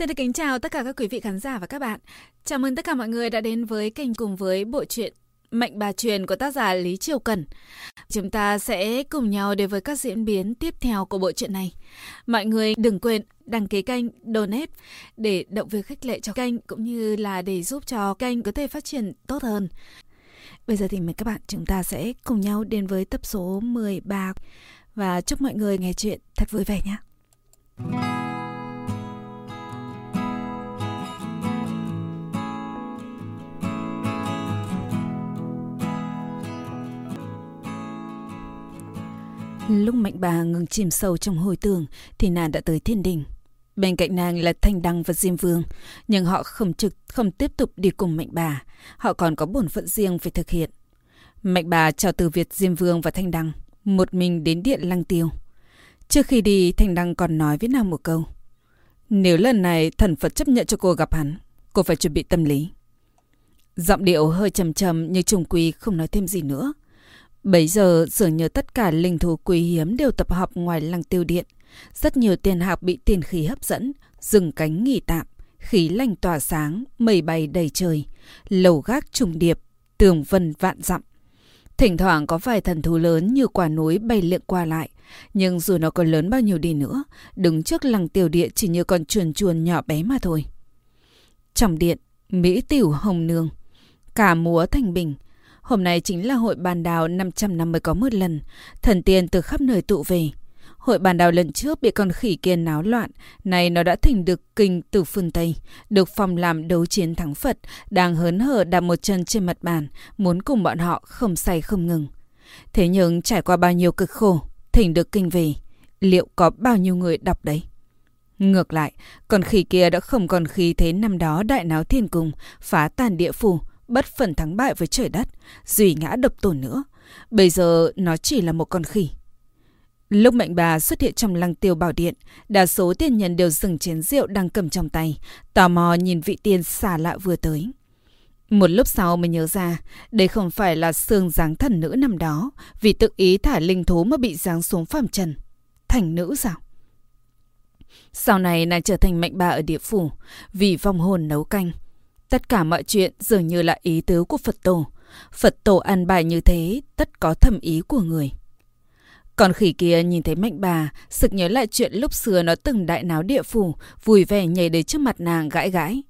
Xin được kính chào tất cả các quý vị khán giả và các bạn. Chào mừng tất cả mọi người đã đến với kênh cùng với bộ truyện Mệnh bà truyền của tác giả Lý Triều Cẩn. Chúng ta sẽ cùng nhau đến với các diễn biến tiếp theo của bộ truyện này. Mọi người đừng quên đăng ký kênh, donate để động viên khích lệ cho kênh cũng như là để giúp cho kênh có thể phát triển tốt hơn. Bây giờ thì mời các bạn chúng ta sẽ cùng nhau đến với tập số 13 và chúc mọi người nghe chuyện thật vui vẻ nhé. Lúc mạnh bà ngừng chìm sâu trong hồi tưởng thì nàng đã tới thiên đình. Bên cạnh nàng là Thanh Đăng và Diêm Vương, nhưng họ không trực không tiếp tục đi cùng mạnh bà, họ còn có bổn phận riêng phải thực hiện. Mạnh bà chào từ Việt Diêm Vương và Thanh Đăng, một mình đến điện Lăng Tiêu. Trước khi đi, Thanh Đăng còn nói với nàng một câu. Nếu lần này thần Phật chấp nhận cho cô gặp hắn, cô phải chuẩn bị tâm lý. Giọng điệu hơi trầm trầm nhưng trùng quy không nói thêm gì nữa. Bấy giờ dường như tất cả linh thú quý hiếm đều tập hợp ngoài lăng tiêu điện. Rất nhiều tiền hạc bị tiền khí hấp dẫn, dừng cánh nghỉ tạm, khí lành tỏa sáng, mây bay đầy trời, lầu gác trùng điệp, tường vân vạn dặm. Thỉnh thoảng có vài thần thú lớn như quả núi bay lượn qua lại, nhưng dù nó có lớn bao nhiêu đi nữa, đứng trước lăng tiêu điện chỉ như con chuồn chuồn nhỏ bé mà thôi. Trong điện, Mỹ tiểu hồng nương, cả múa thành bình, Hôm nay chính là hội bàn đào 500 năm mới có một lần, thần tiên từ khắp nơi tụ về. Hội bàn đào lần trước bị con khỉ kia náo loạn, nay nó đã thành được kinh từ phương Tây, được phòng làm đấu chiến thắng Phật, đang hớn hở đặt một chân trên mặt bàn, muốn cùng bọn họ không say không ngừng. Thế nhưng trải qua bao nhiêu cực khổ, thỉnh được kinh về, liệu có bao nhiêu người đọc đấy? Ngược lại, con khỉ kia đã không còn khí thế năm đó đại náo thiên cung, phá tàn địa phủ, bất phần thắng bại với trời đất, duy ngã độc tổ nữa. Bây giờ nó chỉ là một con khỉ. Lúc mệnh bà xuất hiện trong lăng tiêu bảo điện, đa số tiên nhân đều dừng chén rượu đang cầm trong tay, tò mò nhìn vị tiên xà lạ vừa tới. Một lúc sau mới nhớ ra, đây không phải là xương dáng thần nữ năm đó, vì tự ý thả linh thú mà bị giáng xuống phàm trần. Thành nữ sao? Sau này nàng trở thành mệnh bà ở địa phủ, vì vong hồn nấu canh. Tất cả mọi chuyện dường như là ý tứ của Phật tổ. Phật tổ ăn bài như thế, tất có thầm ý của người. Còn khỉ kia nhìn thấy mạnh bà, sực nhớ lại chuyện lúc xưa nó từng đại náo địa phủ, vui vẻ nhảy đến trước mặt nàng gãi gãi.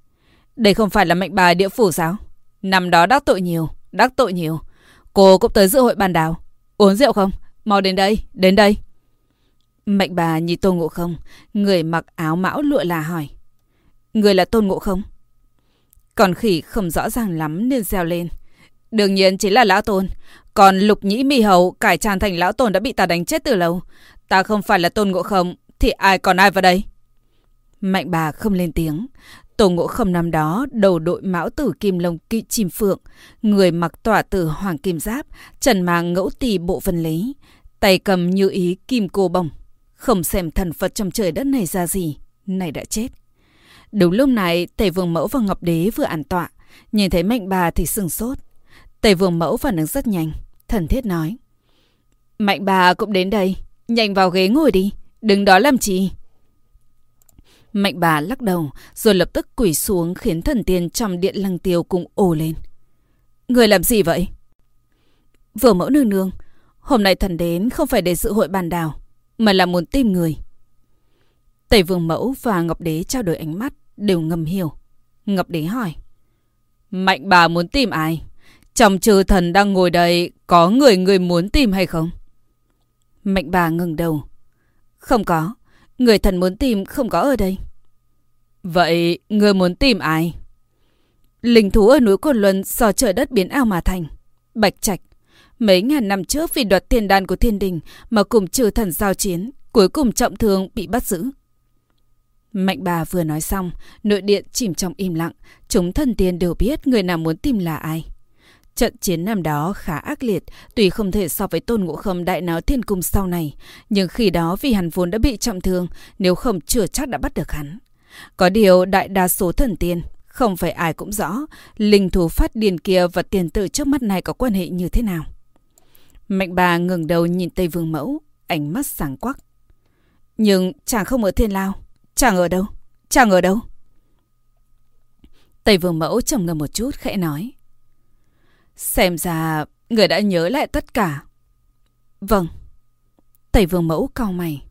Đây không phải là mạnh bà địa phủ sao? Năm đó đắc tội nhiều, đắc tội nhiều. Cô cũng tới dự hội bàn đào. Uống rượu không? Mau đến đây, đến đây. Mạnh bà nhìn Tôn Ngộ Không, người mặc áo mão lụa là hỏi. Người là Tôn Ngộ Không? Còn khỉ không rõ ràng lắm nên reo lên. Đương nhiên chính là lão tôn. Còn lục nhĩ mi hầu cải tràn thành lão tôn đã bị ta đánh chết từ lâu. Ta không phải là tôn ngộ không, thì ai còn ai vào đây? Mạnh bà không lên tiếng. Tổ ngộ không năm đó đầu đội mão tử kim lông kỵ chim phượng, người mặc tỏa tử hoàng kim giáp, trần mang ngẫu tỳ bộ phân lý, tay cầm như ý kim cô bồng. Không xem thần Phật trong trời đất này ra gì, này đã chết. Đúng lúc này, Tề Vương Mẫu và Ngọc Đế vừa an tọa. Nhìn thấy Mạnh bà thì sừng sốt. Tề Vương Mẫu phản ứng rất nhanh. Thần thiết nói. Mạnh bà cũng đến đây. Nhanh vào ghế ngồi đi. Đừng đó làm chi. Mạnh bà lắc đầu, rồi lập tức quỷ xuống khiến thần tiên trong điện lăng tiêu cùng ồ lên. Người làm gì vậy? Vừa mẫu nương nương, hôm nay thần đến không phải để dự hội bàn đào, mà là muốn tìm người. Tây Vương Mẫu và Ngọc Đế trao đổi ánh mắt, đều ngầm hiểu. Ngọc Đế hỏi. Mạnh bà muốn tìm ai? Trong trừ thần đang ngồi đây, có người người muốn tìm hay không? Mạnh bà ngừng đầu. Không có. Người thần muốn tìm không có ở đây. Vậy người muốn tìm ai? Linh thú ở núi Cồn Luân do trời đất biến ao mà thành. Bạch Trạch. Mấy ngàn năm trước vì đoạt thiên đan của thiên đình mà cùng trừ thần giao chiến, cuối cùng trọng thương bị bắt giữ. Mạnh bà vừa nói xong, nội điện chìm trong im lặng, chúng thần tiên đều biết người nào muốn tìm là ai. Trận chiến năm đó khá ác liệt, tuy không thể so với tôn ngộ không đại náo thiên cung sau này, nhưng khi đó vì hắn vốn đã bị trọng thương, nếu không chưa chắc đã bắt được hắn. Có điều đại đa số thần tiên, không phải ai cũng rõ, linh thú phát điền kia và tiền tử trước mắt này có quan hệ như thế nào. Mạnh bà ngừng đầu nhìn Tây Vương Mẫu, ánh mắt sáng quắc. Nhưng chàng không ở thiên lao. Chàng ở đâu? Chàng ở đâu? Tây Vương Mẫu trầm ngâm một chút khẽ nói. Xem ra người đã nhớ lại tất cả. Vâng. Tây Vương Mẫu cau mày.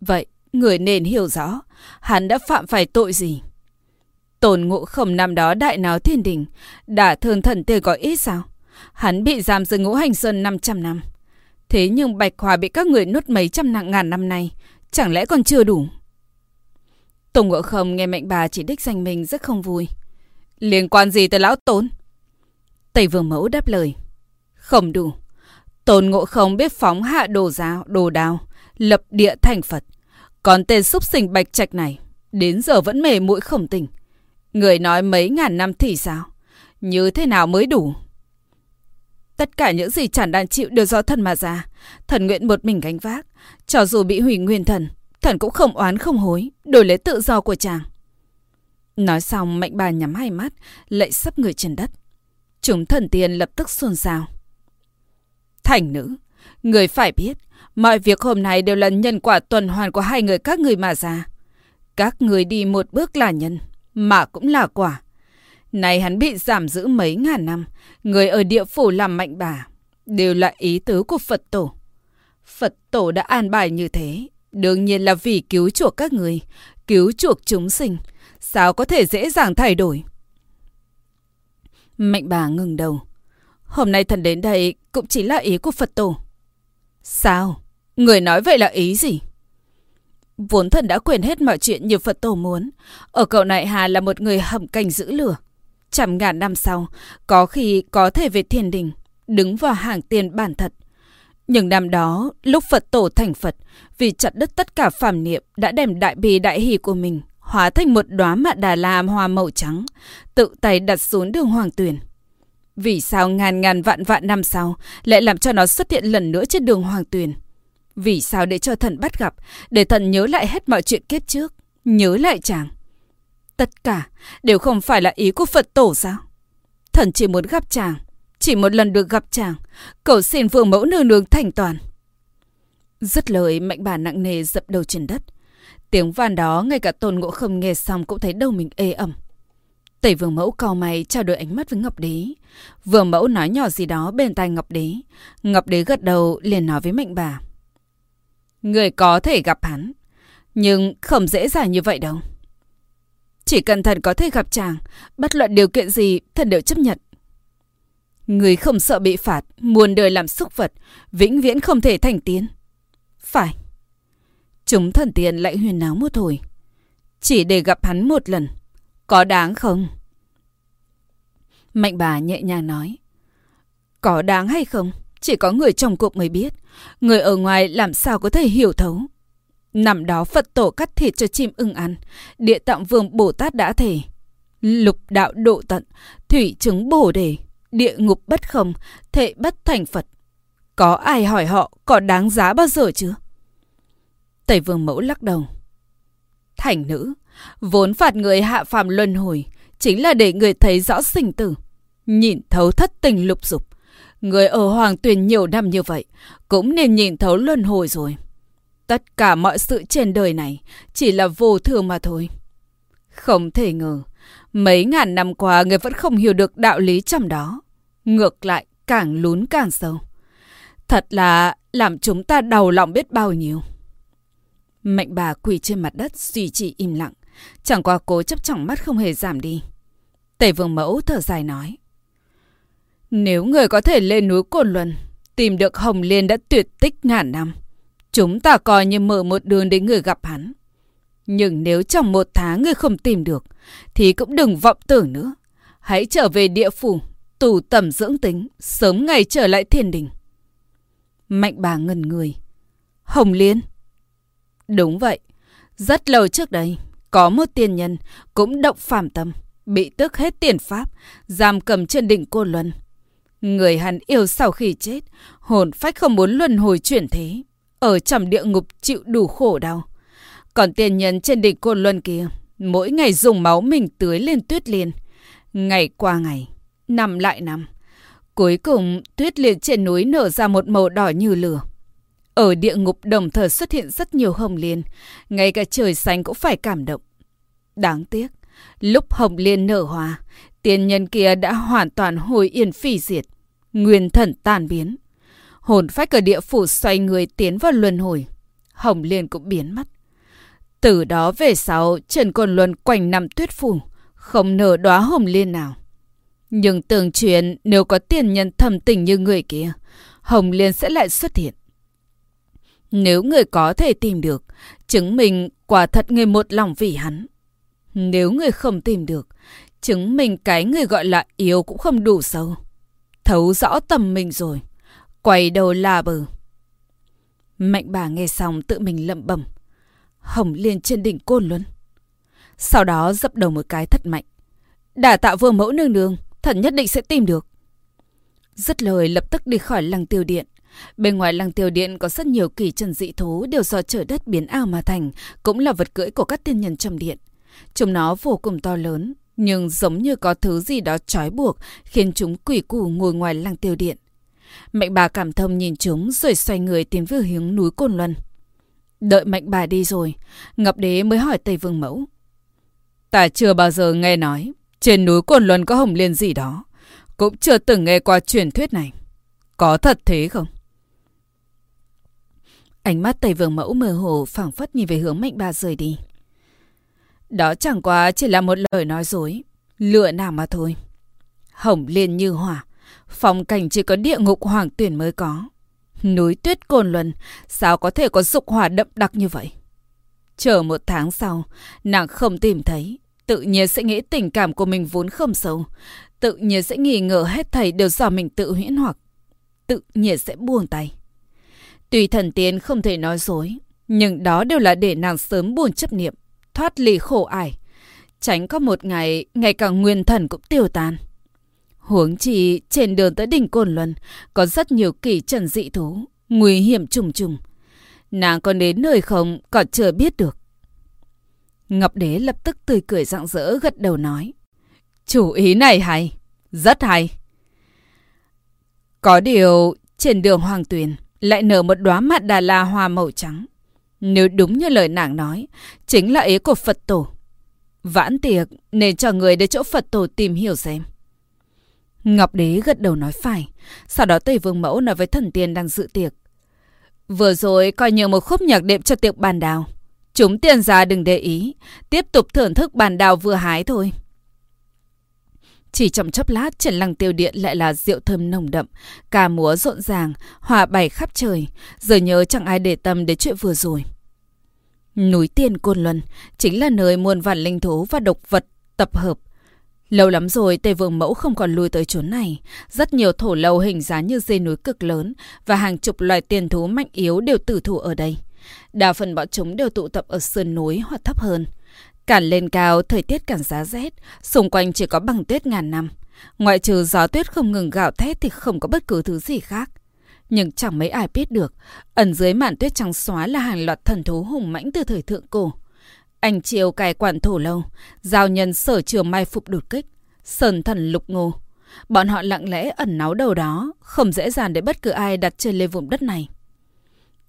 Vậy, người nên hiểu rõ, hắn đã phạm phải tội gì? Tôn ngộ khổng năm đó đại náo thiên đình, đã thương thần tê có ít sao? Hắn bị giam giữ ngũ hành sơn 500 năm. Thế nhưng Bạch Hòa bị các người nuốt mấy trăm nặng ngàn năm nay, chẳng lẽ còn chưa đủ? Tùng ngộ không nghe mệnh bà chỉ đích danh mình rất không vui. Liên quan gì tới lão tốn? Tây Vương Mẫu đáp lời. Không đủ. Tôn ngộ không biết phóng hạ đồ giáo, đồ đao, lập địa thành Phật. Còn tên súc sinh bạch trạch này, đến giờ vẫn mề mũi không tỉnh. Người nói mấy ngàn năm thì sao? Như thế nào mới đủ? Tất cả những gì chẳng đang chịu đều do thần mà ra. Thần nguyện một mình gánh vác. Cho dù bị hủy nguyên thần, thần cũng không oán không hối, đổi lấy tự do của chàng. Nói xong, mạnh bà nhắm hai mắt, lạy sắp người trên đất. Chúng thần tiên lập tức xôn xao. Thành nữ, người phải biết, mọi việc hôm nay đều là nhân quả tuần hoàn của hai người các người mà ra. Các người đi một bước là nhân, mà cũng là quả. Này hắn bị giảm giữ mấy ngàn năm, người ở địa phủ làm mạnh bà, đều là ý tứ của Phật tổ. Phật tổ đã an bài như thế, đương nhiên là vì cứu chuộc các người, cứu chuộc chúng sinh, sao có thể dễ dàng thay đổi. Mạnh bà ngừng đầu. Hôm nay thần đến đây cũng chỉ là ý của Phật tổ. Sao? Người nói vậy là ý gì? Vốn thần đã quyền hết mọi chuyện như Phật tổ muốn. Ở cậu Nại Hà là một người hầm canh giữ lửa. Trăm ngàn năm sau, có khi có thể về thiên đình, đứng vào hàng tiền bản thật. Nhưng năm đó, lúc Phật tổ thành Phật, vì chặt đứt tất cả phàm niệm đã đem đại bì đại hỷ của mình, hóa thành một đóa mạ đà la hoa màu trắng, tự tay đặt xuống đường hoàng tuyển. Vì sao ngàn ngàn vạn vạn năm sau lại làm cho nó xuất hiện lần nữa trên đường hoàng tuyển? Vì sao để cho thần bắt gặp, để thần nhớ lại hết mọi chuyện kiếp trước, nhớ lại chàng? Tất cả đều không phải là ý của Phật tổ sao? Thần chỉ muốn gặp chàng, chỉ một lần được gặp chàng, cầu xin vương mẫu nương nương thành toàn. Dứt lời mạnh bà nặng nề dập đầu trên đất. Tiếng van đó ngay cả tôn ngộ không nghe xong cũng thấy đầu mình ê ẩm. Tẩy vương mẫu cau mày trao đổi ánh mắt với Ngọc Đế. Vương mẫu nói nhỏ gì đó bên tai Ngọc Đế. Ngọc Đế gật đầu liền nói với mạnh bà. Người có thể gặp hắn, nhưng không dễ dàng như vậy đâu. Chỉ cần thần có thể gặp chàng, bất luận điều kiện gì, thần đều chấp nhận. Người không sợ bị phạt, muôn đời làm xúc vật, vĩnh viễn không thể thành tiến. Phải. Chúng thần tiên lại huyền náo một hồi. Chỉ để gặp hắn một lần. Có đáng không? Mạnh bà nhẹ nhàng nói. Có đáng hay không? Chỉ có người trong cuộc mới biết. Người ở ngoài làm sao có thể hiểu thấu. Năm đó Phật tổ cắt thịt cho chim ưng ăn. Địa tạng vương Bồ Tát đã thể. Lục đạo độ tận. Thủy chứng bổ đề. Địa ngục bất khổng, Thệ bất thành Phật. Có ai hỏi họ có đáng giá bao giờ chưa? Tẩy Vương Mẫu lắc đầu. Thành nữ, vốn phạt người hạ phàm luân hồi, chính là để người thấy rõ sinh tử, nhìn thấu thất tình lục dục. Người ở Hoàng Tuyền nhiều năm như vậy, cũng nên nhìn thấu luân hồi rồi. Tất cả mọi sự trên đời này chỉ là vô thường mà thôi. Không thể ngờ, mấy ngàn năm qua người vẫn không hiểu được đạo lý trong đó. Ngược lại, càng lún càng sâu. Thật là làm chúng ta đau lòng biết bao nhiêu. Mệnh bà quỳ trên mặt đất suy trì im lặng. Chẳng qua cố chấp trọng mắt không hề giảm đi. Tề vương mẫu thở dài nói. Nếu người có thể lên núi Cồn Luân, tìm được Hồng Liên đã tuyệt tích ngàn năm, chúng ta coi như mở một đường để người gặp hắn. Nhưng nếu trong một tháng người không tìm được, thì cũng đừng vọng tưởng nữa. Hãy trở về địa phủ, tù tẩm dưỡng tính, sớm ngày trở lại thiên đình. Mạnh bà ngần người. Hồng Liên. Đúng vậy. Rất lâu trước đây, có một tiên nhân cũng động phàm tâm, bị tước hết tiền pháp, giam cầm trên đỉnh Côn Luân. Người hắn yêu sau khi chết, hồn phách không muốn luân hồi chuyển thế, ở trong địa ngục chịu đủ khổ đau. Còn tiên nhân trên đỉnh Côn Luân kia, mỗi ngày dùng máu mình tưới lên tuyết liên. Ngày qua ngày, nằm lại nằm Cuối cùng, tuyết liệt trên núi nở ra một màu đỏ như lửa. Ở địa ngục đồng thời xuất hiện rất nhiều hồng liên, ngay cả trời xanh cũng phải cảm động. Đáng tiếc, Lúc hồng liên nở hoa, tiên nhân kia đã hoàn toàn hồi yên phi diệt. Nguyên thần tan biến. Hồn phách ở địa phủ xoay người tiến vào luân hồi. Hồng liên cũng biến mất. Từ đó về sau, Trần Côn Luân quanh năm tuyết phủ, không nở đóa hồng liên nào. Nhưng tưởng truyền nếu có tiền nhân thầm tình như người kia, Hồng Liên sẽ lại xuất hiện. Nếu người có thể tìm được, chứng minh quả thật người một lòng vì hắn. Nếu người không tìm được, chứng minh cái người gọi là yêu cũng không đủ sâu. Thấu rõ tầm mình rồi, quay đầu là bờ. Mạnh bà nghe xong tự mình lẩm bẩm. Hồng Liên trên đỉnh côn luân. Sau đó dập đầu một cái thật mạnh. Đả tạ vương mẫu nương nương, thần nhất định sẽ tìm được. Dứt lời lập tức đi khỏi lăng tiêu điện. Bên ngoài lăng tiêu điện có rất nhiều kỳ trần dị thú đều do trời đất biến ảo mà thành, cũng là vật cưỡi của các tiên nhân trong điện. Chúng nó vô cùng to lớn, nhưng giống như có thứ gì đó trói buộc, khiến chúng quỷ củ ngồi ngoài lăng tiêu điện. Mạnh bà cảm thông nhìn chúng rồi xoay người tiến về hướng núi Côn Luân. Đợi mạnh bà đi rồi, Ngọc Đế mới hỏi Tây Vương Mẫu. Ta chưa bao giờ nghe nói, trên núi cồn Luân có hồng liên gì đó. Cũng chưa từng nghe qua truyền thuyết này. Có thật thế không? Ánh mắt Tây Vương Mẫu mơ hồ phảng phất nhìn về hướng mạnh bà rời đi. Đó chẳng qua chỉ là một lời nói dối, lựa nào mà thôi. Hồng liên như hỏa, phong cảnh chỉ có địa ngục hoàng tuyển mới có. Núi tuyết cồn luân, sao có thể có dục hỏa đậm đặc như vậy? Chờ một tháng sau, nàng không tìm thấy, tự nhiên sẽ nghĩ tình cảm của mình vốn không sâu. Tự nhiên sẽ nghi ngờ hết thầy đều do mình tự huyễn hoặc. Tự nhiên sẽ buông tay. Tuy thần tiên không thể nói dối, nhưng đó đều là để nàng sớm buồn chấp niệm, thoát ly khổ ải. Tránh có một ngày, ngày càng nguyên thần cũng tiêu tan. Huống chi trên đường tới đỉnh Cồn Luân có rất nhiều kỳ trần dị thú, nguy hiểm trùng trùng. Nàng còn đến nơi không còn chưa biết được. Ngọc Đế lập tức tươi cười rạng rỡ gật đầu nói. Chủ ý này hay, rất hay. Có điều, trên đường Hoàng Tuyền lại nở một đóa mạn đà la hoa màu trắng. Nếu đúng như lời nàng nói, chính là ý của Phật tổ. Vãn tiệc nên cho người đến chỗ Phật tổ tìm hiểu xem. Ngọc Đế gật đầu nói phải. Sau đó Tây Vương Mẫu nói với thần tiên đang dự tiệc. Vừa rồi coi như một khúc nhạc đệm cho tiệc bàn đào. Chúng tiền ra đừng để ý. Tiếp tục thưởng thức bàn đào vừa hái thôi. Chỉ trong chốc lát, trên lăng tiêu điện lại là rượu thơm nồng đậm, ca múa rộn ràng, hòa bày khắp trời. Giờ nhớ chẳng ai để tâm đến chuyện vừa rồi. Núi Tiên Côn Luân chính là nơi muôn vạn linh thú và độc vật tập hợp. Lâu lắm rồi Tây Vương Mẫu không còn lui tới chốn này. Rất nhiều thổ lâu hình dáng như dây núi cực lớn và hàng chục loài tiền thú mạnh yếu đều tử thủ ở đây. Đa phần bọn chúng đều tụ tập ở sườn núi hoặc thấp hơn. Càng lên cao, thời tiết càng giá rét, xung quanh chỉ có bằng tuyết ngàn năm. Ngoại trừ gió tuyết không ngừng gạo thét thì không có bất cứ thứ gì khác. Nhưng chẳng mấy ai biết được, ẩn dưới màn tuyết trắng xóa là hàng loạt thần thú hùng mãnh từ thời thượng cổ. Anh triều cài quản thổ lâu, giao nhân sở trường mai phục đột kích, sơn thần lục ngô. Bọn họ lặng lẽ ẩn náu đầu đó, không dễ dàng để bất cứ ai đặt trên lên vùng đất này.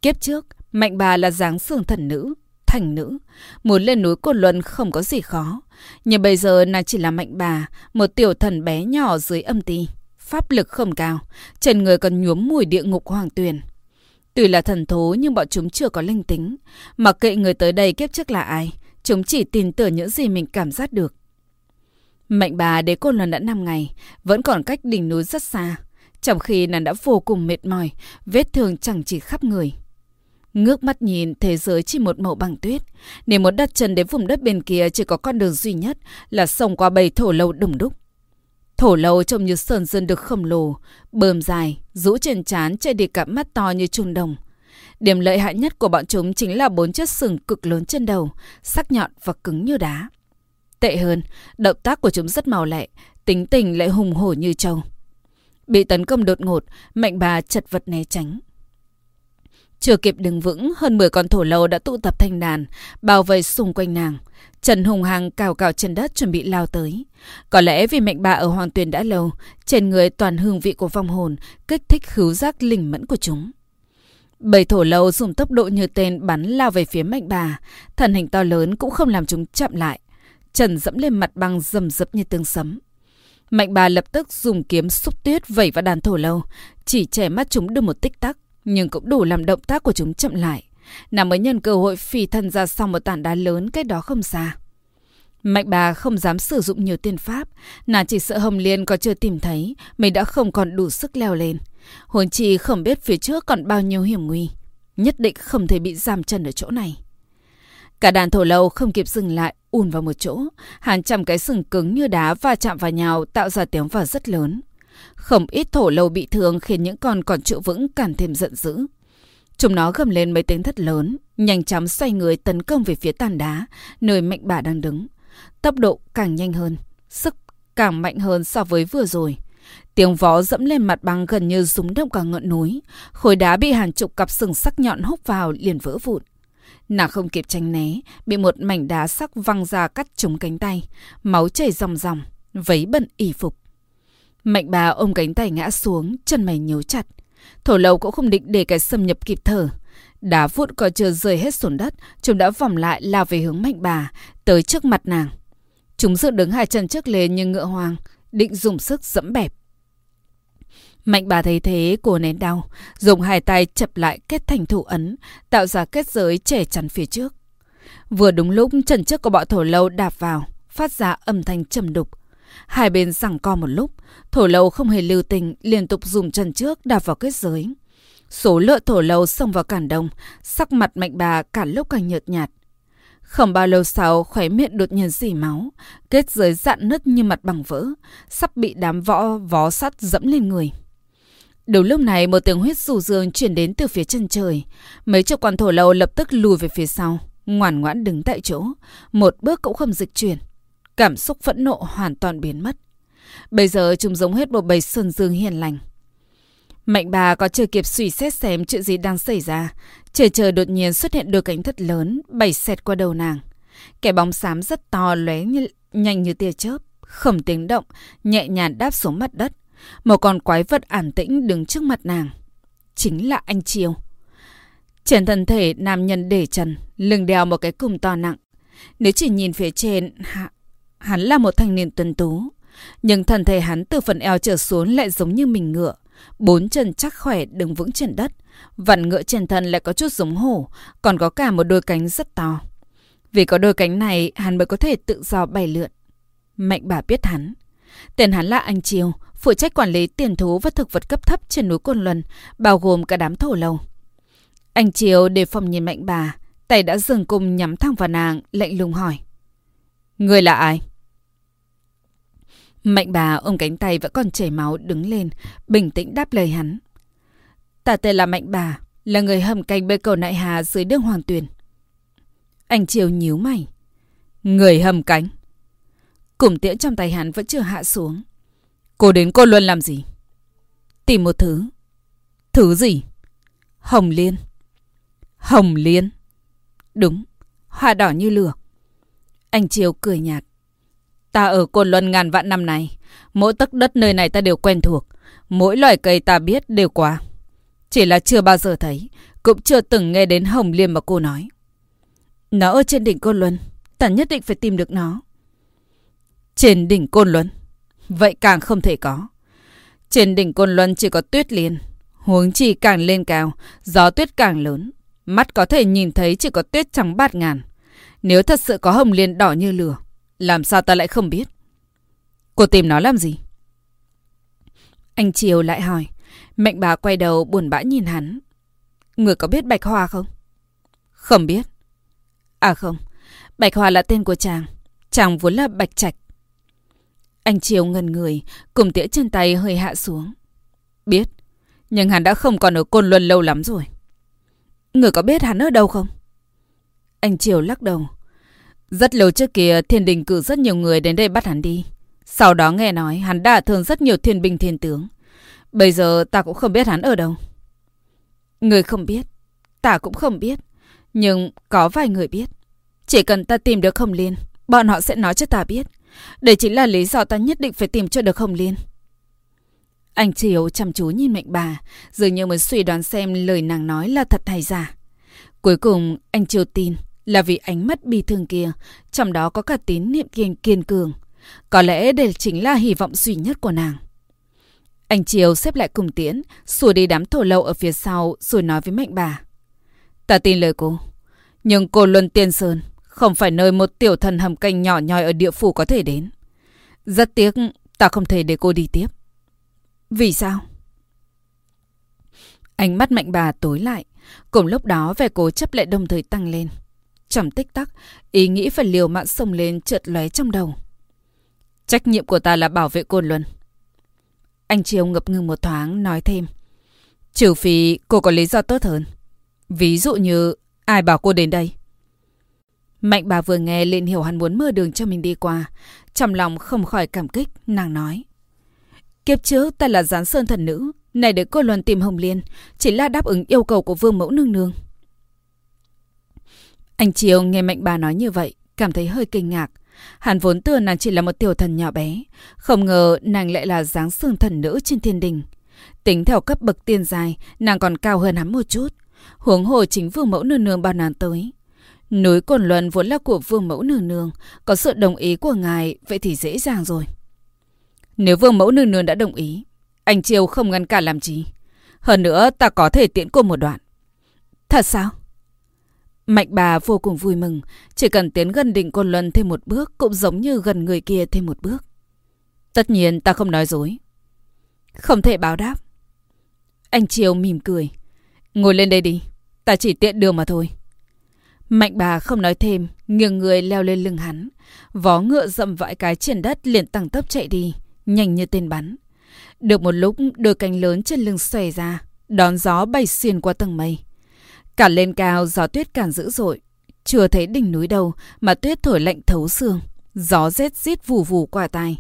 Kiếp trước, Mạnh bà là dáng xương thần nữ, thành nữ. Muốn lên núi Côn Luân không có gì khó. Nhưng bây giờ nàng chỉ là mạnh bà, một tiểu thần bé nhỏ dưới âm ti. Pháp lực không cao, trần người còn nhuốm mùi địa ngục hoàng tuyền. Tuy là thần thú nhưng bọn chúng chưa có linh tính. Mặc kệ người tới đây kiếp trước là ai, chúng chỉ tin tưởng những gì mình cảm giác được. Mạnh bà đế Côn lần đã 5 ngày, vẫn còn cách đỉnh núi rất xa. Trong khi nàng đã vô cùng mệt mỏi, vết thương chẳng chỉ khắp người. Ngước mắt nhìn, thế giới chỉ một màu bằng tuyết. Nếu muốn đặt chân đến vùng đất bên kia chỉ có con đường duy nhất là sông qua bầy thổ lâu đồng đúc. Thổ lâu trông như sơn dân được khổng lồ, bờm dài, rũ trên trán che đi cặp mắt to như trung đồng. Điểm lợi hại nhất của bọn chúng chính là bốn chiếc sừng cực lớn trên đầu, sắc nhọn và cứng như đá. Tệ hơn, động tác của chúng rất màu lẹ, tính tình lại hùng hổ như trâu. Bị tấn công đột ngột, mạnh bà chật vật né tránh. Chưa kịp đứng vững, hơn 10 con thổ lâu đã tụ tập thành đàn, bao vây xung quanh nàng. Trần Hùng Hằng cào cào trên đất chuẩn bị lao tới. Có lẽ vì mệnh bà ở hoàng tuyền đã lâu, trên người toàn hương vị của vong hồn, kích thích khứu giác linh mẫn của chúng. Bầy thổ lâu dùng tốc độ như tên bắn lao về phía mệnh bà, thần hình to lớn cũng không làm chúng chậm lại. trần dẫm lên mặt băng rầm rập như tương sấm. Mạnh bà lập tức dùng kiếm xúc tuyết vẩy vào đàn thổ lâu, chỉ trẻ mắt chúng được một tích tắc, nhưng cũng đủ làm động tác của chúng chậm lại. Nàng mới nhân cơ hội phi thân ra sau một tảng đá lớn cách đó không xa. Mạnh bà không dám sử dụng nhiều tiên pháp, nàng chỉ sợ Hồng Liên có chưa tìm thấy, mình đã không còn đủ sức leo lên. Huống chi không biết phía trước còn bao nhiêu hiểm nguy, nhất định không thể bị giam chân ở chỗ này. Cả đàn thổ lâu không kịp dừng lại, ùn vào một chỗ. Hàng trăm cái sừng cứng như đá va chạm vào nhau tạo ra tiếng vỡ rất lớn. Không ít thổ lâu bị thương khiến những con còn trụ vững càng thêm giận dữ. Chúng nó gầm lên mấy tiếng thất lớn, nhanh chóng xoay người tấn công về phía tàn đá, nơi mạnh bà đang đứng. Tốc độ càng nhanh hơn, sức càng mạnh hơn so với vừa rồi. Tiếng vó dẫm lên mặt băng gần như rúng động cả ngọn núi. Khối đá bị hàng chục cặp sừng sắc nhọn húc vào liền vỡ vụn. Nàng không kịp tránh né, bị một mảnh đá sắc văng ra cắt trúng cánh tay, máu chảy ròng ròng, vấy bẩn y phục. Mạnh bà ôm cánh tay ngã xuống, chân mày nhíu chặt. Thổ lâu cũng không định để cái xâm nhập kịp thở. Đá vụn còn chưa rơi hết xuống đất, chúng đã vòng lại lao về hướng mạnh bà, tới trước mặt nàng. Chúng dựng đứng hai chân trước lên như ngựa hoàng, định dùng sức dẫm bẹp. Mạnh bà thấy thế, cô nén đau, dùng hai tay chập lại kết thành thủ ấn, tạo ra kết giới trẻ chắn phía trước. Vừa đúng lúc chân trước của bọn thổ lâu đạp vào, phát ra âm thanh trầm đục. Hai bên giằng co một lúc, thổ lâu không hề lưu tình, liên tục dùng chân trước đạp vào kết giới. Số lượng thổ lâu xông vào cản đông, sắc mặt mạnh bà cả lúc càng nhợt nhạt. Không bao lâu sau, khóe miệng đột nhiên dỉ máu, kết giới dạn nứt như mặt bằng vỡ, sắp bị đám võ vó sắt dẫm lên người. Đúng lúc này một tiếng huyết rủ dương chuyển đến từ phía chân trời. Mấy chục quan thổ lâu lập tức lùi về phía sau, ngoan ngoãn đứng tại chỗ, một bước cũng không dịch chuyển. Cảm xúc phẫn nộ hoàn toàn biến mất. Bây giờ chúng giống hết một bầy sơn dương hiền lành. Mạnh bà có chưa kịp suy xét xem chuyện gì đang xảy ra. Trời trời đột nhiên xuất hiện đôi cánh thật lớn, bảy xẹt qua đầu nàng. Kẻ bóng xám rất to lóe như, nhanh như tia chớp, khẩm tiếng động, nhẹ nhàng đáp xuống mặt đất. Một con quái vật ản tĩnh đứng trước mặt nàng. Chính là anh Chiêu. Trên thân thể nam nhân để trần, lưng đeo một cái cùm to nặng. Nếu chỉ nhìn phía trên, hắn là một thanh niên tuần tú. Nhưng thân thể hắn từ phần eo trở xuống lại giống như mình ngựa. Bốn chân chắc khỏe đứng vững trên đất. Vặn ngựa trên thân lại có chút giống hổ, còn có cả một đôi cánh rất to. Vì có đôi cánh này, hắn mới có thể tự do bay lượn. Mạnh bà biết hắn. Tên hắn là anh Chiêu, phụ trách quản lý tiền thú và thực vật cấp thấp trên núi Côn Luân, bao gồm cả đám thổ lầu. Anh Chiêu đề phòng nhìn mạnh bà, tay đã dừng cùng nhắm thẳng vào nàng, lạnh lùng hỏi. Người là ai? Mạnh bà ôm cánh tay vẫn còn chảy máu đứng lên, bình tĩnh đáp lời hắn. Ta tên là Mạnh bà, là người hầm canh bên cầu Nại Hà dưới đường Hoàng Tuyền. Anh Triều nhíu mày. Người hầm cánh. Cùng tiễn trong tay hắn vẫn chưa hạ xuống. Cô đến cô luôn làm gì? Tìm một thứ. Thứ gì? Hồng Liên. Hồng Liên. Đúng, hoa đỏ như lửa. Anh Triều cười nhạt. Ta ở Côn Luân ngàn vạn năm này. Mỗi tấc đất nơi này ta đều quen thuộc. Mỗi loài cây ta biết đều qua. Chỉ là chưa bao giờ thấy. Cũng chưa từng nghe đến Hồng Liêm mà cô nói. Nó ở trên đỉnh Côn Luân. Ta nhất định phải tìm được nó. Trên đỉnh Côn Luân. Vậy càng không thể có. Trên đỉnh Côn Luân chỉ có tuyết liền, Huống chi càng lên cao, gió tuyết càng lớn. Mắt có thể nhìn thấy chỉ có tuyết trắng bát ngàn. Nếu thật sự có hồng liên đỏ như lửa, làm sao ta lại không biết? Cô tìm nó làm gì? Anh Triều lại hỏi. Mạnh bà quay đầu buồn bã nhìn hắn. Người có biết Bạch Hoa không? Không biết. À không, Bạch Hoa là tên của chàng. Chàng vốn là Bạch Trạch. Anh Triều ngần người, cùng tĩa chân tay hơi hạ xuống. Biết, nhưng hắn đã không còn ở Côn Luân lâu lắm rồi. Người có biết hắn ở đâu không? Anh Triều lắc đầu. Rất lâu trước kia, thiên đình cử rất nhiều người đến đây bắt hắn đi. Sau đó nghe nói hắn đã thương rất nhiều thiên binh thiên tướng. Bây giờ ta cũng không biết hắn ở đâu. Người không biết, ta cũng không biết. Nhưng có vài người biết. Chỉ cần ta tìm được Hồng Liên, bọn họ sẽ nói cho ta biết. Đây chính là lý do ta nhất định phải tìm cho được Hồng Liên. Anh Triều chăm chú nhìn mệnh bà, dường như mới suy đoán xem lời nàng nói là thật hay giả. Cuối cùng, anh Triều tin, là vì ánh mắt bi thương kia, trong đó có cả tín niệm kiên kiên cường. Có lẽ đây chính là hy vọng duy nhất của nàng. Anh Triều xếp lại cùng tiễn, xua đi đám thổ lậu ở phía sau rồi nói với mạnh bà. Ta tin lời cô. Nhưng cô Luân Tiên Sơn không phải nơi một tiểu thần hầm canh nhỏ nhoi ở địa phủ có thể đến. Rất tiếc, ta không thể để cô đi tiếp. Vì sao? Ánh mắt mạnh bà tối lại. Cùng lúc đó vẻ cố chấp lại đồng thời tăng lên. Trong tích tắc, ý nghĩ phải liều mạng sông lên chợt lóe trong đầu. Trách nhiệm của ta là bảo vệ Côn Luân. Anh Triều ngập ngừng một thoáng nói thêm. Trừ phi cô có lý do tốt hơn. Ví dụ như ai bảo cô đến đây? Mạnh bà vừa nghe liền hiểu hắn muốn mở đường cho mình đi qua. Trong lòng không khỏi cảm kích, nàng nói. Kiếp trước ta là gián sơn thần nữ, này để cô Luân tìm Hồng Liên, chỉ là đáp ứng yêu cầu của vương mẫu nương nương. Anh Triều nghe mạnh bà nói như vậy, cảm thấy hơi kinh ngạc. Hắn vốn tưởng nàng chỉ là một tiểu thần nhỏ bé, không ngờ nàng lại là dáng sương thần nữ trên thiên đình. Tính theo cấp bậc tiên dài, nàng còn cao hơn hắn một chút. Huống hồ chính vương mẫu nương nương bao nàng tới. Núi Cồn Luân vốn là của vương mẫu nương nương, có sự đồng ý của ngài, vậy thì dễ dàng rồi. Nếu vương mẫu nương nương đã đồng ý, anh Triều không ngăn cản làm gì. Hơn nữa ta có thể tiễn cô một đoạn. Thật sao? Mạnh bà vô cùng vui mừng, chỉ cần tiến gần đỉnh Côn Luân thêm một bước cũng giống như gần người kia thêm một bước. Tất nhiên ta không nói dối. Không thể báo đáp. Anh Triều mỉm cười. Ngồi lên đây đi, ta chỉ tiện đường mà thôi. Mạnh bà không nói thêm, nghiêng người leo lên lưng hắn. Vó ngựa dậm vãi cái trên đất liền tăng tốc chạy đi, nhanh như tên bắn. Được một lúc, đôi cánh lớn trên lưng xòe ra, đón gió bay xuyên qua tầng mây. Cả lên cao, gió tuyết càng dữ dội. Chưa thấy đỉnh núi đâu mà tuyết thổi lạnh thấu xương. Gió rét rít vù vù qua tai.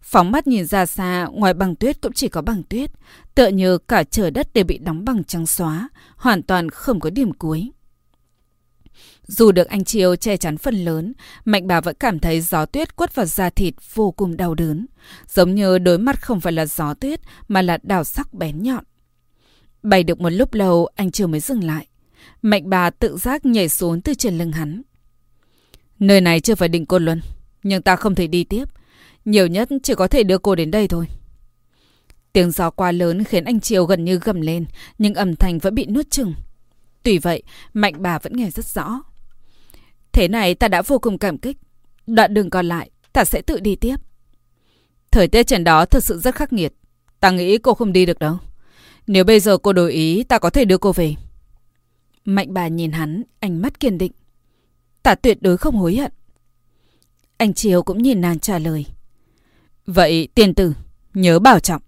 Phóng mắt nhìn ra xa, ngoài bằng tuyết cũng chỉ có bằng tuyết. Tựa như cả trời đất đều bị đóng bằng trắng xóa, hoàn toàn không có điểm cuối. Dù được anh chiêu che chắn phần lớn, Mạnh bà vẫn cảm thấy gió tuyết quất vào da thịt vô cùng đau đớn. Giống như đối mặt không phải là gió tuyết, mà là đào sắc bén nhọn. Bày được một lúc lâu, anh chiêu mới dừng lại. Mạnh bà tự giác nhảy xuống từ trên lưng hắn. Nơi này chưa phải định Côn Luân, nhưng ta không thể đi tiếp. Nhiều nhất chỉ có thể đưa cô đến đây thôi. Tiếng gió quá lớn khiến anh Triều gần như gầm lên, nhưng âm thanh vẫn bị nuốt chừng. Tuy vậy, mạnh bà vẫn nghe rất rõ. Thế này ta đã vô cùng cảm kích. Đoạn đường còn lại, ta sẽ tự đi tiếp. Thời tiết trên đó thật sự rất khắc nghiệt. Ta nghĩ cô không đi được đâu. Nếu bây giờ cô đổi ý, ta có thể đưa cô về. Mạnh bà nhìn hắn, ánh mắt kiên định. Ta tuyệt đối không hối hận. Anh Triều cũng nhìn nàng trả lời. Vậy tiền tử, nhớ bảo trọng.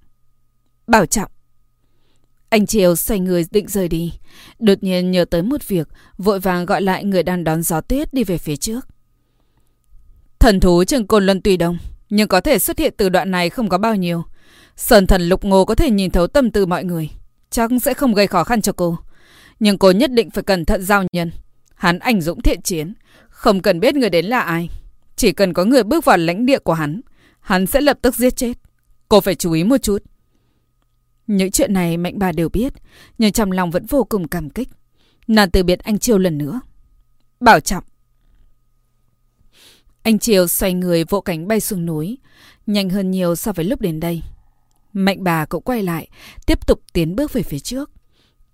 Bảo trọng. Anh Triều xoay người định rời đi. Đột nhiên nhớ tới một việc, vội vàng gọi lại người đang đón gió tuyết đi về phía trước. Thần thú trường côn luân tùy đông, nhưng có thể xuất hiện từ đoạn này không có bao nhiêu. Sơn thần lục ngô có thể nhìn thấu tâm tư mọi người. Chắc sẽ không gây khó khăn cho cô. Nhưng cô nhất định phải cẩn thận giao nhân. Hắn ảnh dũng thiện chiến. Không cần biết người đến là ai. Chỉ cần có người bước vào lãnh địa của hắn. Hắn sẽ lập tức giết chết. Cô phải chú ý một chút. Những chuyện này mạnh bà đều biết. Nhưng trong lòng vẫn vô cùng cảm kích. Nàng từ biệt anh Triều lần nữa. Bảo trọng. Anh Triều xoay người vỗ cánh bay xuống núi. Nhanh hơn nhiều so với lúc đến đây. Mạnh bà cũng quay lại. Tiếp tục tiến bước về phía trước.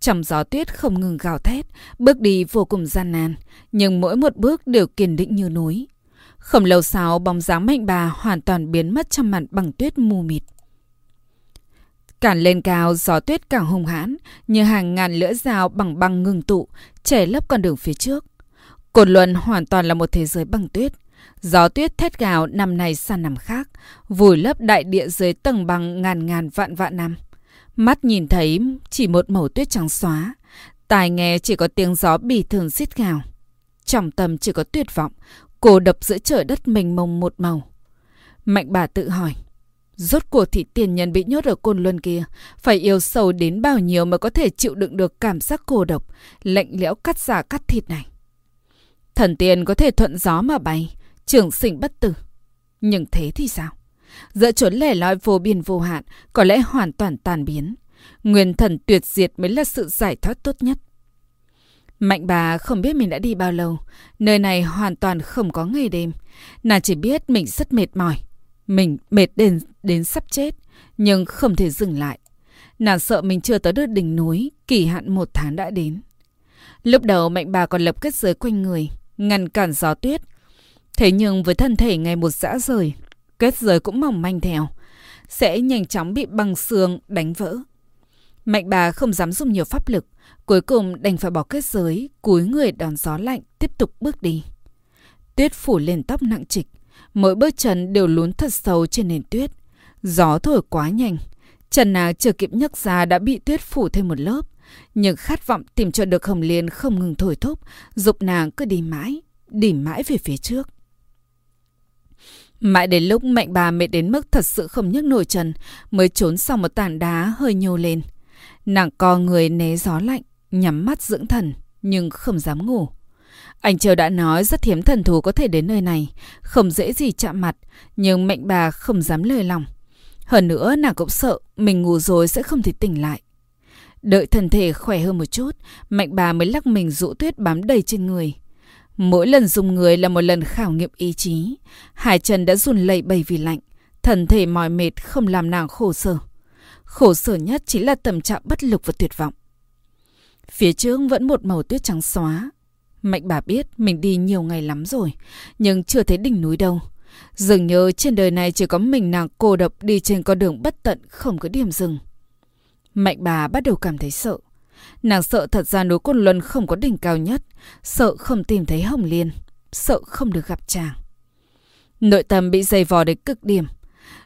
Trong gió tuyết không ngừng gào thét, bước đi vô cùng gian nan, nhưng mỗi một bước đều kiên định như núi. Không lâu sau, bóng dáng mạnh bà hoàn toàn biến mất trong màn bằng tuyết mù mịt. Càng lên cao, gió tuyết càng hung hãn, như hàng ngàn lưỡi dao bằng băng ngừng tụ, chảy lấp con đường phía trước. Cột luân hoàn toàn là một thế giới băng tuyết. Gió tuyết thét gào năm này sang năm khác, vùi lấp đại địa dưới tầng băng ngàn ngàn vạn vạn năm. Mắt nhìn thấy chỉ một màu tuyết trắng xóa. Tai nghe chỉ có tiếng gió bì thường xít gào. Trong tâm chỉ có tuyệt vọng, cô đập giữa trời đất mênh mông một màu. Mạnh bà tự hỏi. Rốt cuộc thì tiền nhân bị nhốt ở côn luân kia, phải yêu sâu đến bao nhiêu mới có thể chịu đựng được cảm giác cô độc, lạnh lẽo cắt giả cắt thịt này. Thần tiên có thể thuận gió mà bay, trường sinh bất tử. Nhưng thế thì sao? Giữa chốn lẻ loi vô biên vô hạn, có lẽ hoàn toàn tàn biến. Nguyên thần tuyệt diệt mới là sự giải thoát tốt nhất. Mạnh bà không biết mình đã đi bao lâu. Nơi này hoàn toàn không có ngày đêm. Nàng chỉ biết mình rất mệt mỏi. Mình mệt đến, đến sắp chết, nhưng không thể dừng lại. Nàng sợ mình chưa tới được đỉnh núi, kỳ hạn một tháng đã đến. Lúc đầu mạnh bà còn lập kết giới quanh người, ngăn cản gió tuyết. Thế nhưng với thân thể ngày một dã rời, kết giới cũng mỏng manh theo, sẽ nhanh chóng bị băng xương đánh vỡ. Mạnh bà không dám dùng nhiều pháp lực, cuối cùng đành phải bỏ kết giới, cúi người đón gió lạnh, tiếp tục bước đi. Tuyết phủ lên tóc nặng trịch, mỗi bước chân đều lún thật sâu trên nền tuyết. Gió thổi quá nhanh, chân nàng chưa kịp nhấc ra đã bị tuyết phủ thêm một lớp. Nhưng khát vọng tìm cho được Hồng Liên không ngừng thổi thúc, dục nàng cứ đi mãi, đi mãi về phía trước. Mãi đến lúc mạnh bà mệt đến mức thật sự không nhấc nổi chân, mới trốn sau một tảng đá hơi nhô lên. Nàng co người né gió lạnh, nhắm mắt dưỡng thần, nhưng không dám ngủ. Anh Châu đã nói rất hiếm thần thú có thể đến nơi này, không dễ gì chạm mặt, nhưng mạnh bà không dám lời lòng. Hơn nữa nàng cũng sợ mình ngủ rồi sẽ không thể tỉnh lại. Đợi thân thể khỏe hơn một chút, mạnh bà mới lắc mình rũ tuyết bám đầy trên người. Mỗi lần dùng người là một lần khảo nghiệm ý chí. Hải Trần đã run lẩy bẩy vì lạnh, thần thể mỏi mệt không làm nàng khổ sở. Khổ sở nhất chính là tâm trạng bất lực và tuyệt vọng. Phía trước vẫn một màu tuyết trắng xóa. Mạnh bà biết mình đi nhiều ngày lắm rồi, nhưng chưa thấy đỉnh núi đâu. Dường như trên đời này chỉ có mình nàng cô độc đi trên con đường bất tận không có điểm dừng. Mạnh bà bắt đầu cảm thấy sợ. Nàng sợ thật ra núi Côn Luân không có đỉnh cao nhất, sợ không tìm thấy Hồng Liên, sợ không được gặp chàng. Nội tâm bị dày vò đến cực điểm.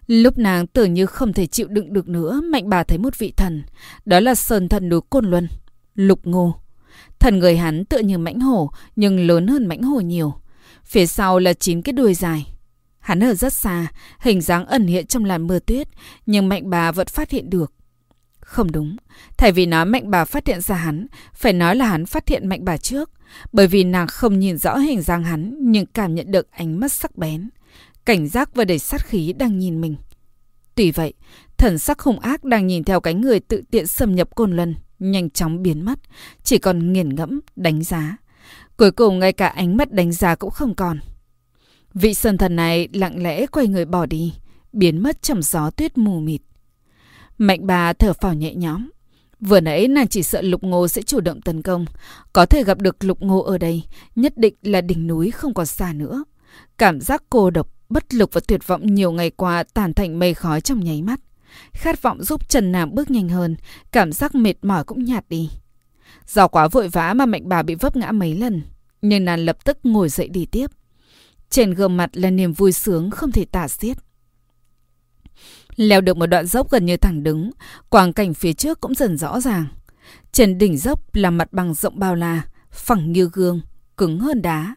Lúc nàng tưởng như không thể chịu đựng được nữa, mạnh bà thấy một vị thần. Đó là sơn thần núi Côn Luân, Lục Ngô. Thần người hắn tựa như mãnh hổ, nhưng lớn hơn mãnh hổ nhiều. Phía sau là chín cái đuôi dài. Hắn ở rất xa, hình dáng ẩn hiện trong làn mưa tuyết, nhưng mạnh bà vẫn phát hiện được. Không đúng, thay vì nói mạnh bà phát hiện ra hắn, phải nói là hắn phát hiện mạnh bà trước. Bởi vì nàng không nhìn rõ hình dáng hắn, nhưng cảm nhận được ánh mắt sắc bén. Cảnh giác và đầy sát khí đang nhìn mình. Tuy vậy, thần sắc hung ác đang nhìn theo cái người tự tiện xâm nhập côn luân, nhanh chóng biến mất, chỉ còn nghiền ngẫm, đánh giá. Cuối cùng ngay cả ánh mắt đánh giá cũng không còn. Vị sơn thần này lặng lẽ quay người bỏ đi, biến mất trong gió tuyết mù mịt. Mạnh bà thở phào nhẹ nhõm. Vừa nãy nàng chỉ sợ Lục Ngô sẽ chủ động tấn công. Có thể gặp được Lục Ngô ở đây, nhất định là đỉnh núi không còn xa nữa. Cảm giác cô độc, bất lực và tuyệt vọng nhiều ngày qua tàn thành mây khói trong nháy mắt. Khát vọng giúp Trần Nam bước nhanh hơn, cảm giác mệt mỏi cũng nhạt đi. Do quá vội vã mà mạnh bà bị vấp ngã mấy lần, nhưng nàng lập tức ngồi dậy đi tiếp. Trên gương mặt là niềm vui sướng không thể tả xiết. Leo được một đoạn dốc gần như thẳng đứng, quang cảnh phía trước cũng dần rõ ràng. Trên đỉnh dốc là mặt bằng rộng bao la, phẳng như gương, cứng hơn đá.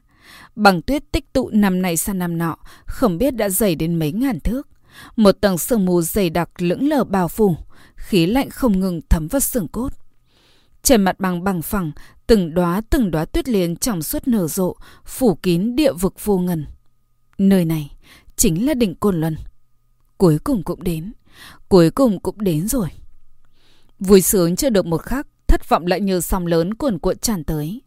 Bằng tuyết tích tụ năm này sang năm nọ, không biết đã dày đến mấy ngàn thước. Một tầng sương mù dày đặc lững lờ bao phủ, khí lạnh không ngừng thấm vào xương cốt. Trên mặt bằng bằng phẳng, từng đóa từng đóa tuyết liền trong suốt nở rộ, phủ kín địa vực vô ngần. Nơi này chính là đỉnh Côn Luân. Cuối cùng cũng đến. Cuối cùng cũng đến rồi. Vui sướng chưa được một khắc, thất vọng lại như sóng lớn cuồn cuộn tràn tới.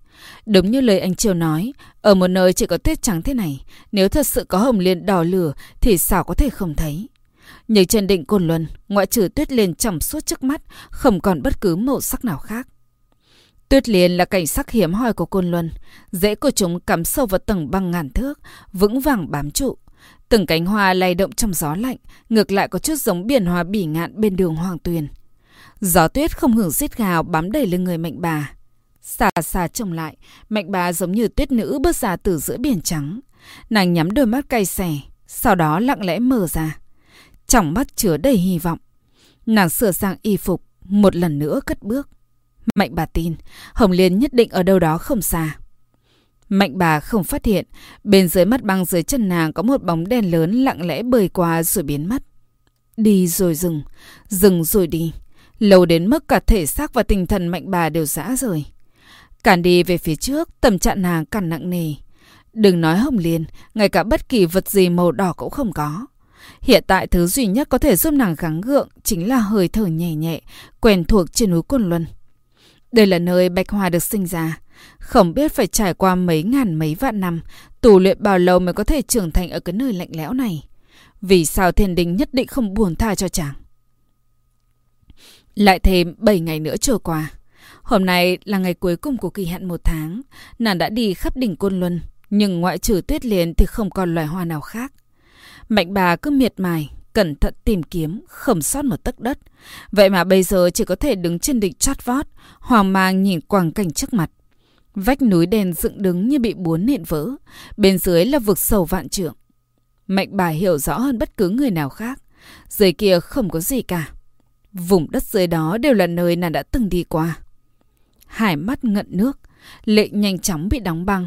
Đúng như lời anh Triều nói, ở một nơi chỉ có tuyết trắng thế này, nếu thật sự có hồng liên đỏ lửa thì sao có thể không thấy. Nhưng trên đỉnh Côn Luân, ngoại trừ tuyết liên trong suốt trước mắt, không còn bất cứ màu sắc nào khác. Tuyết liên là cảnh sắc hiếm hoi của Côn Luân, dễ của chúng cắm sâu vào tầng băng ngàn thước, vững vàng bám trụ. Từng cánh hoa lay động trong gió lạnh, ngược lại có chút giống biển hoa bỉ ngạn bên đường Hoàng Tuyền. Gió tuyết không ngừng xiết gào bám đầy lên người mạnh bà. Xa xa trông lại, mạnh bà giống như tuyết nữ bước ra từ giữa biển trắng. Nàng nhắm đôi mắt cay xẻ, sau đó lặng lẽ mở ra. Trong mắt chứa đầy hy vọng. Nàng sửa sang y phục, một lần nữa cất bước. Mạnh bà tin, Hồng Liên nhất định ở đâu đó không xa. Mạnh bà không phát hiện, bên dưới mắt băng dưới chân nàng có một bóng đen lớn lặng lẽ bơi qua rồi biến mất. Đi rồi dừng, dừng rồi đi. Lâu đến mức cả thể xác và tinh thần mạnh bà đều rã rời. Cản đi về phía trước, tâm trạng nàng càng nặng nề. Đừng nói hồng liên, ngay cả bất kỳ vật gì màu đỏ cũng không có. Hiện tại thứ duy nhất có thể giúp nàng gắng gượng chính là hơi thở nhẹ nhẹ, quen thuộc trên núi Côn Luân. Đây là nơi Bạch Hoa được sinh ra. Không biết phải trải qua mấy ngàn mấy vạn năm, tù luyện bao lâu mới có thể trưởng thành ở cái nơi lạnh lẽo này. Vì sao thiên đình nhất định không buồn tha cho chàng? Lại thêm 7 ngày nữa trôi qua. Hôm nay là ngày cuối cùng của kỳ hạn một tháng. Nàng đã đi khắp đỉnh Côn Luân, nhưng ngoại trừ tuyết liền thì không còn loài hoa nào khác. Mạnh bà cứ miệt mài, cẩn thận tìm kiếm, không sót một tấc đất. Vậy mà bây giờ chỉ có thể đứng trên đỉnh chót vót, hoàng mang nhìn quang cảnh trước mặt. Vách núi đen dựng đứng như bị búa nện vỡ. Bên dưới là vực sầu vạn trượng. Mạnh bà hiểu rõ hơn bất cứ người nào khác. Dưới kia không có gì cả. Vùng đất dưới đó đều là nơi nàng đã từng đi qua. Hải mắt ngận nước, lệ nhanh chóng bị đóng băng.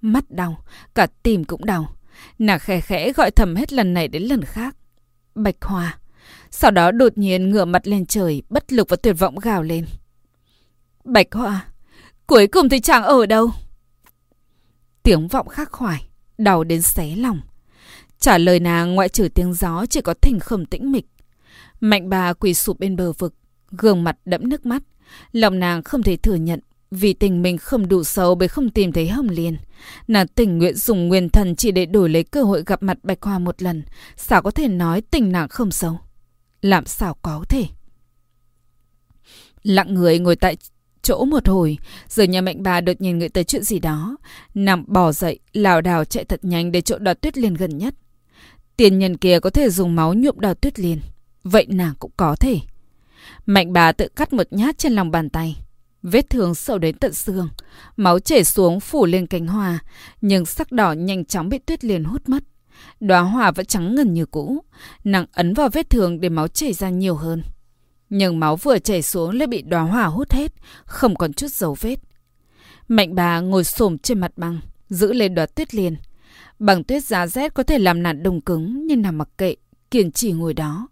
Mắt đau, cả tim cũng đau. Nàng khẽ khẽ gọi thầm hết lần này đến lần khác. Bạch Hoa. Sau đó đột nhiên ngửa mặt lên trời, bất lực và tuyệt vọng gào lên. Bạch Hoa, cuối cùng thì chàng ở đâu? Tiếng vọng khắc khoải, đau đến xé lòng. Trả lời nàng ngoại trừ tiếng gió chỉ có thình khẩm tĩnh mịch. Mạnh bà quỳ sụp bên bờ vực, gương mặt đẫm nước mắt. Lòng nàng không thể thừa nhận vì tình mình không đủ sâu bởi không tìm thấy Hồng Liên. Nàng tình nguyện dùng nguyên thần chỉ để đổi lấy cơ hội gặp mặt Bạch Hoa một lần. Sao có thể nói tình nàng không sâu? Làm sao có thể? Lặng người ngồi tại chỗ một hồi, rồi nhà mệnh bà đột nhiên nghĩ tới chuyện gì đó. Nằm bò dậy, lảo đảo chạy thật nhanh để chỗ đào tuyết liên gần nhất. Tiền nhân kia có thể dùng máu nhuộm đào tuyết liên. Vậy nàng cũng có thể. Mạnh bà tự cắt một nhát trên lòng bàn tay. Vết thương sâu đến tận xương. Máu chảy xuống phủ lên cánh hoa. Nhưng sắc đỏ nhanh chóng bị tuyết liền hút mất. Đóa hoa vẫn trắng ngần như cũ. Nàng ấn vào vết thương để máu chảy ra nhiều hơn. Nhưng máu vừa chảy xuống lại bị đóa hoa hút hết. Không còn chút dấu vết. Mạnh bà ngồi xổm trên mặt băng. Giữ lên đóa tuyết liền. Bằng tuyết giá rét có thể làm nạn đông cứng. Nhưng nằm mặc kệ. Kiên trì ngồi đó.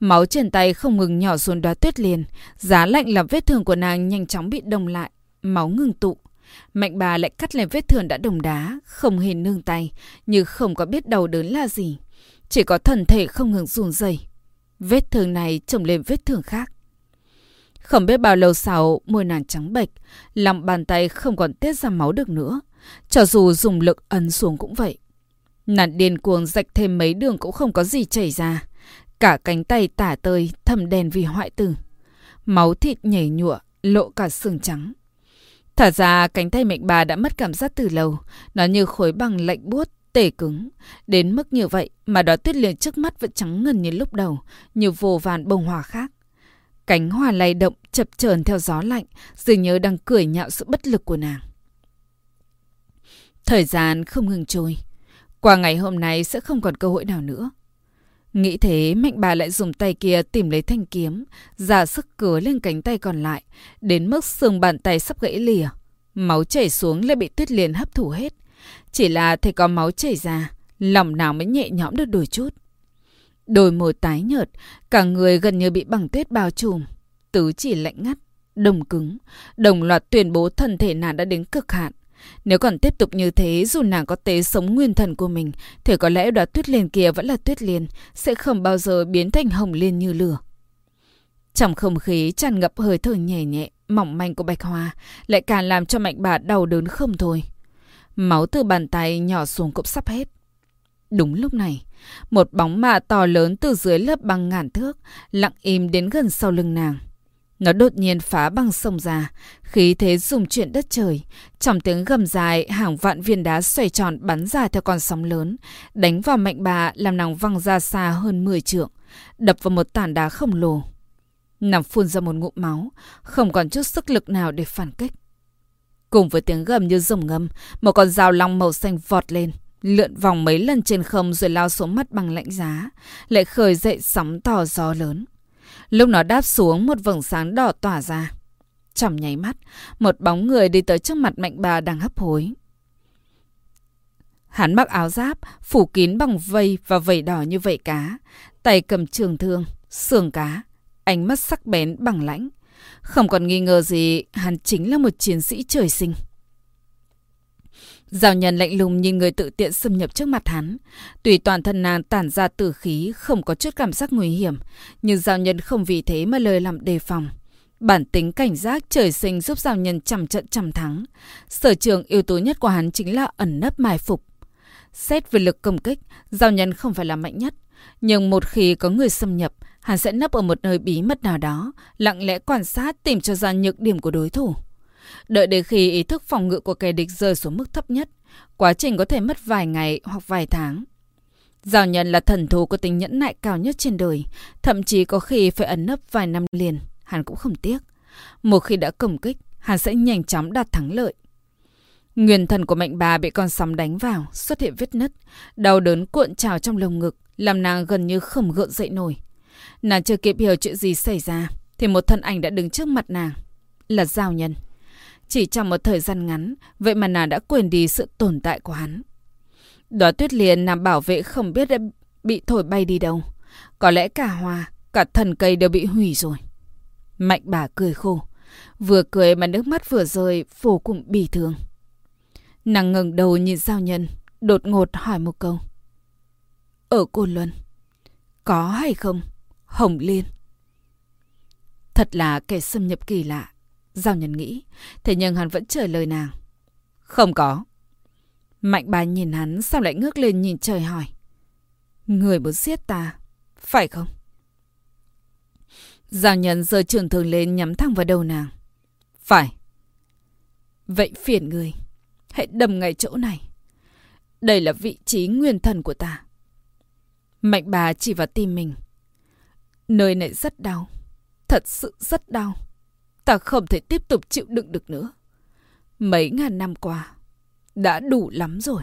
Máu trên tay không ngừng nhỏ xuống đóa tuyết liền. Giá lạnh làm vết thương của nàng nhanh chóng bị đông lại. Máu ngừng tụ. Mạnh bà lại cắt lên vết thương đã đồng đá, không hề nương tay, như không có biết đau đớn là gì. Chỉ có thần thể không ngừng run rẩy. Vết thương này chồng lên vết thương khác. Không biết bao lâu sau, môi nàng trắng bệch, lòng bàn tay không còn tiết ra máu được nữa. Cho dù dùng lực ấn xuống cũng vậy. Nàng điên cuồng rạch thêm mấy đường cũng không có gì chảy ra. Cả cánh tay tả tơi, thầm đèn vì hoại tử. Máu thịt nhảy nhụa, lộ cả xương trắng. Thả ra cánh tay mệnh bà đã mất cảm giác từ lâu. Nó như khối bằng lạnh buốt, tể cứng. Đến mức như vậy mà đó tuyết liền trước mắt vẫn trắng ngần như lúc đầu, như vô vàn bông hoa khác. Cánh hoa lay động chập chờn theo gió lạnh, dường như đang cười nhạo sự bất lực của nàng. Thời gian không ngừng trôi. Qua ngày hôm nay sẽ không còn cơ hội nào nữa. Nghĩ thế, mạnh bà lại dùng tay kia tìm lấy thanh kiếm, ra sức cứa lên cánh tay còn lại, đến mức xương bàn tay sắp gãy lìa. Máu chảy xuống lại bị tuyết liền hấp thụ hết. Chỉ là thấy có máu chảy ra, lòng nào mới nhẹ nhõm được đôi chút. Đôi môi tái nhợt, cả người gần như bị bằng tuyết bao trùm. Tứ chỉ lạnh ngắt, đồng cứng, đồng loạt tuyên bố thân thể nàng đã đến cực hạn. Nếu còn tiếp tục như thế, dù nàng có tế sống nguyên thần của mình, thì có lẽ đoạt tuyết liền kia vẫn là tuyết liền sẽ không bao giờ biến thành hồng liên như lửa. Trong không khí tràn ngập hơi thở nhẹ nhẹ, mỏng manh của bạch hoa, lại càng làm cho mạnh bà đau đớn không thôi. Máu từ bàn tay nhỏ xuống cũng sắp hết. Đúng lúc này, một bóng mạ to lớn từ dưới lớp băng ngàn thước, lặng im đến gần sau lưng nàng. Nó đột nhiên phá băng sông ra, khí thế dùng chuyển đất trời. Trong tiếng gầm dài, hàng vạn viên đá xoay tròn bắn ra theo con sóng lớn, đánh vào mạnh bà làm nàng văng ra xa hơn 10 trượng, đập vào một tảng đá khổng lồ. nằm phun ra một ngụm máu, không còn chút sức lực nào để phản kích. Cùng với tiếng gầm như rồng ngâm, một con dao long màu xanh vọt lên, lượn vòng mấy lần trên không rồi lao xuống mắt bằng lạnh giá, lại khởi dậy sóng to gió lớn. Lúc nó đáp xuống một vầng sáng đỏ tỏa ra. Trong nháy mắt, một bóng người đi tới trước mặt mạnh bà đang hấp hối. Hắn mặc áo giáp, phủ kín bằng vây và vẩy đỏ như vẩy cá, tay cầm trường thương, sườn cá, ánh mắt sắc bén bằng lãnh. Không còn nghi ngờ gì, hắn chính là một chiến sĩ trời sinh. Giao nhân lạnh lùng nhìn người tự tiện xâm nhập trước mặt hắn. Tùy toàn thân nàng tản ra tử khí, không có chút cảm giác nguy hiểm. Nhưng giao nhân không vì thế mà lời làm đề phòng. Bản tính cảnh giác trời sinh giúp giao nhân trăm trận trăm thắng. Sở trường yếu tố nhất của hắn chính là ẩn nấp mai phục. Xét về lực công kích, giao nhân không phải là mạnh nhất. Nhưng một khi có người xâm nhập, hắn sẽ nấp ở một nơi bí mật nào đó, lặng lẽ quan sát tìm cho ra nhược điểm của đối thủ. Đợi đến khi ý thức phòng ngự của kẻ địch rơi xuống mức thấp nhất, quá trình có thể mất vài ngày hoặc vài tháng. Giao nhân là thần thú có tính nhẫn nại cao nhất trên đời, thậm chí có khi phải ẩn nấp vài năm liền, hắn cũng không tiếc. Một khi đã công kích, hắn sẽ nhanh chóng đạt thắng lợi. Nguyên thần của mạnh bà bị con sóng đánh vào, xuất hiện vết nứt, đau đớn cuộn trào trong lồng ngực, làm nàng gần như không gượng dậy nổi. Nàng chưa kịp hiểu chuyện gì xảy ra, thì một thân ảnh đã đứng trước mặt nàng, là giao nhân. Chỉ trong một thời gian ngắn, vậy mà nàng đã quên đi sự tồn tại của hắn. Đó tuyết liền nàng bảo vệ không biết đã bị thổi bay đi đâu. Có lẽ cả hoa, cả thần cây đều bị hủy rồi. Mạnh bà cười khô. Vừa cười mà nước mắt vừa rơi vô cùng bỉ thương. Nàng ngẩng đầu nhìn giao nhân, đột ngột hỏi một câu. Ở Côn Luân, có hay không? Hồng Liên. Thật là kẻ xâm nhập kỳ lạ. Giao nhân nghĩ, thế nhưng hắn vẫn trả lời nàng. Không có. Mạnh bà nhìn hắn, sao lại ngước lên nhìn trời hỏi. Người muốn giết ta, phải không? Giao nhân giơ trường thường lên nhắm thẳng vào đầu nàng. Phải. Vậy phiền người, hãy đầm ngay chỗ này. Đây là vị trí nguyên thần của ta. Mạnh bà chỉ vào tim mình. Nơi này rất đau. Thật sự rất đau. Ta không thể tiếp tục chịu đựng được nữa. Mấy ngàn năm qua, đã đủ lắm rồi.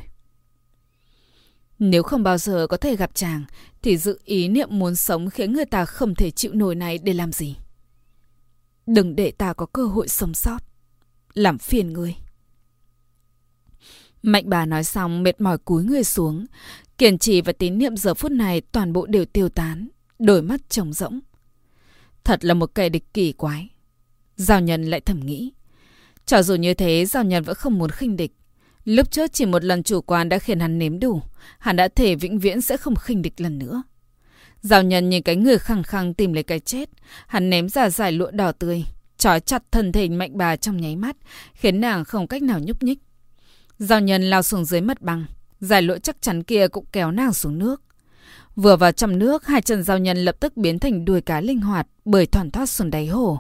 Nếu không bao giờ có thể gặp chàng, thì dự ý niệm muốn sống khiến người ta không thể chịu nổi này để làm gì. Đừng để ta có cơ hội sống sót. Làm phiền ngươi. Mạnh bà nói xong mệt mỏi cúi người xuống. Kiên trì và tín niệm giờ phút này toàn bộ đều tiêu tán. Đôi mắt trống rỗng. Thật là một kẻ địch kỳ quái. Giao nhân lại thầm nghĩ. Cho dù như thế, Giao nhân vẫn không muốn khinh địch. Lúc trước chỉ một lần chủ quan đã khiến hắn nếm đủ. Hắn đã thể vĩnh viễn sẽ không khinh địch lần nữa. Giao nhân nhìn cái người khăng khăng tìm lấy cái chết. Hắn ném ra giải lụa đỏ tươi. Trói chặt thân thể mạnh bà trong nháy mắt. Khiến nàng không cách nào nhúc nhích. Giao nhân lao xuống dưới mất băng. Giải lụa chắc chắn kia cũng kéo nàng xuống nước. Vừa vào trong nước, hai chân giao nhân lập tức biến thành đuôi cá linh hoạt, bởi thoản thoát xuống đáy hồ.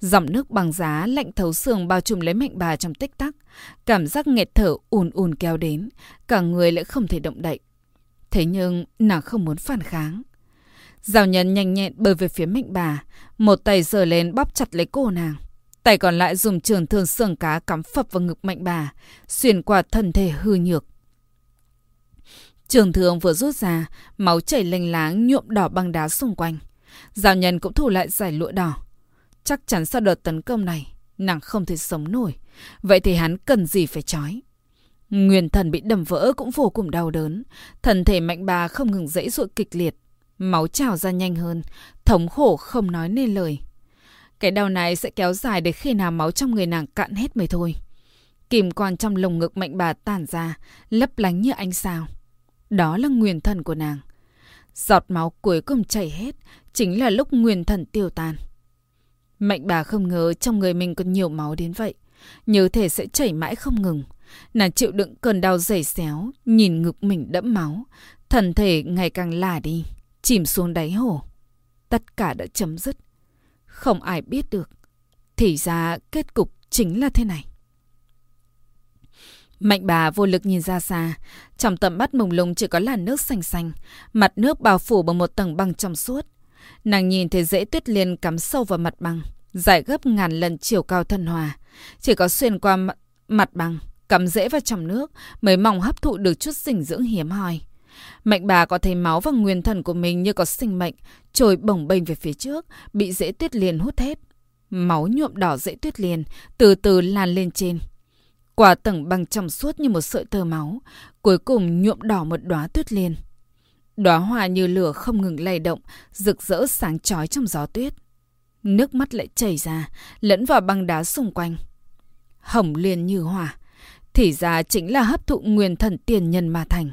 Dòng nước bằng giá lạnh thấu xương bao trùm lấy mạnh bà trong tích tắc. Cảm giác nghẹt thở ùn ùn kéo đến, cả người lại không thể động đậy. Thế nhưng nàng không muốn phản kháng. Giao nhân nhanh nhẹn bơi về phía mạnh bà, một tay giơ lên bóp chặt lấy cổ nàng. Tay còn lại dùng trường thương sườn cá cắm phập vào ngực mạnh bà, xuyên qua thân thể hư nhược. Trường thương vừa rút ra, máu chảy lênh láng nhuộm đỏ băng đá xung quanh. Giao nhân cũng thủ lại giải lụa đỏ. Chắc chắn sau đợt tấn công này, nàng không thể sống nổi. Vậy thì hắn cần gì phải trói? Nguyên thần bị đầm vỡ cũng vô cùng đau đớn. Thần thể mạnh bà không ngừng dãy ruộng kịch liệt. Máu trào ra nhanh hơn. Thống khổ không nói nên lời. Cái đau này sẽ kéo dài đến khi nào máu trong người nàng cạn hết mới thôi. Kìm quan trong lồng ngực mạnh bà tản ra, lấp lánh như ánh sao. Đó là nguyên thần của nàng. Giọt máu cuối cùng chảy hết, chính là lúc nguyên thần tiêu tan. Mạnh bà không ngờ trong người mình còn nhiều máu đến vậy. Nhớ thể sẽ chảy mãi không ngừng. Nàng chịu đựng cơn đau dày xéo, nhìn ngực mình đẫm máu. Thần thể ngày càng lả đi, chìm xuống đáy hồ. Tất cả đã chấm dứt. Không ai biết được. Thì ra kết cục chính là thế này. Mạnh bà vô lực nhìn ra xa, trong tầm mắt mông lung chỉ có làn nước xanh xanh, mặt nước bao phủ bằng một tầng băng trong suốt. Nàng nhìn thấy dễ tuyết liên cắm sâu vào mặt băng, dài gấp ngàn lần chiều cao thân hòa. Chỉ có xuyên qua mặt băng, cắm dễ vào trong nước mới mong hấp thụ được chút dinh dưỡng hiếm hoi. Mạnh bà có thấy máu và nguyên thần của mình như có sinh mệnh, trồi bồng bềnh về phía trước, bị dễ tuyết liền hút hết. Máu nhuộm đỏ dễ tuyết liền, từ từ lan lên trên. Quả tầng băng trong suốt như một sợi tơ máu, cuối cùng nhuộm đỏ một đóa tuyết liên. Đóa hoa như lửa không ngừng lay động, rực rỡ sáng chói trong gió tuyết. Nước mắt lại chảy ra, lẫn vào băng đá xung quanh. Hồng liên như hỏa, thì ra chính là hấp thụ nguyên thần tiền nhân mà thành.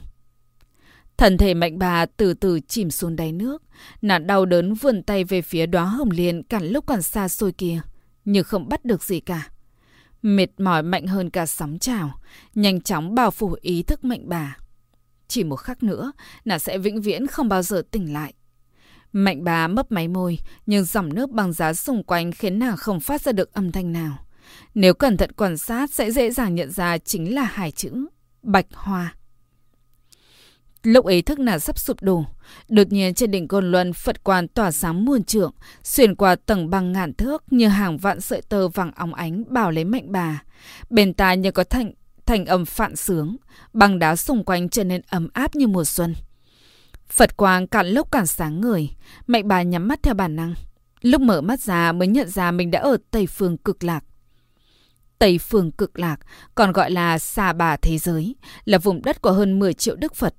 Thần thể mạnh bà từ từ chìm xuống đáy nước. Nạn đau đớn vươn tay về phía đóa hồng liên cản lúc còn xa xôi kia. Nhưng không bắt được gì cả. Mệt mỏi mạnh hơn cả sóng trào. Nhanh chóng bao phủ ý thức mạnh bà. Chỉ một khắc nữa, nàng sẽ vĩnh viễn không bao giờ tỉnh lại. Mạnh bà mấp máy môi, nhưng dòng nước băng giá xung quanh khiến nàng không phát ra được âm thanh nào. Nếu cẩn thận quan sát sẽ dễ dàng nhận ra chính là hai chữ Bạch Hoa. Lúc ấy thức nà sắp sụp đổ, đột nhiên trên đỉnh côn luân Phật quan tỏa sáng muôn trượng, xuyên qua tầng băng ngàn thước như hàng vạn sợi tơ vàng óng ánh bảo lấy mạnh bà. Bên tai như có thành thành âm phạn sướng, băng đá xung quanh trở nên ấm áp như mùa xuân. Phật quang cạn lúc càng sáng người, mạnh bà nhắm mắt theo bản năng. Lúc mở mắt ra mới nhận ra mình đã ở Tây Phương cực lạc. Tây Phương cực lạc, còn gọi là Sa Bà Thế Giới, là vùng đất của hơn 10 triệu Đức Phật.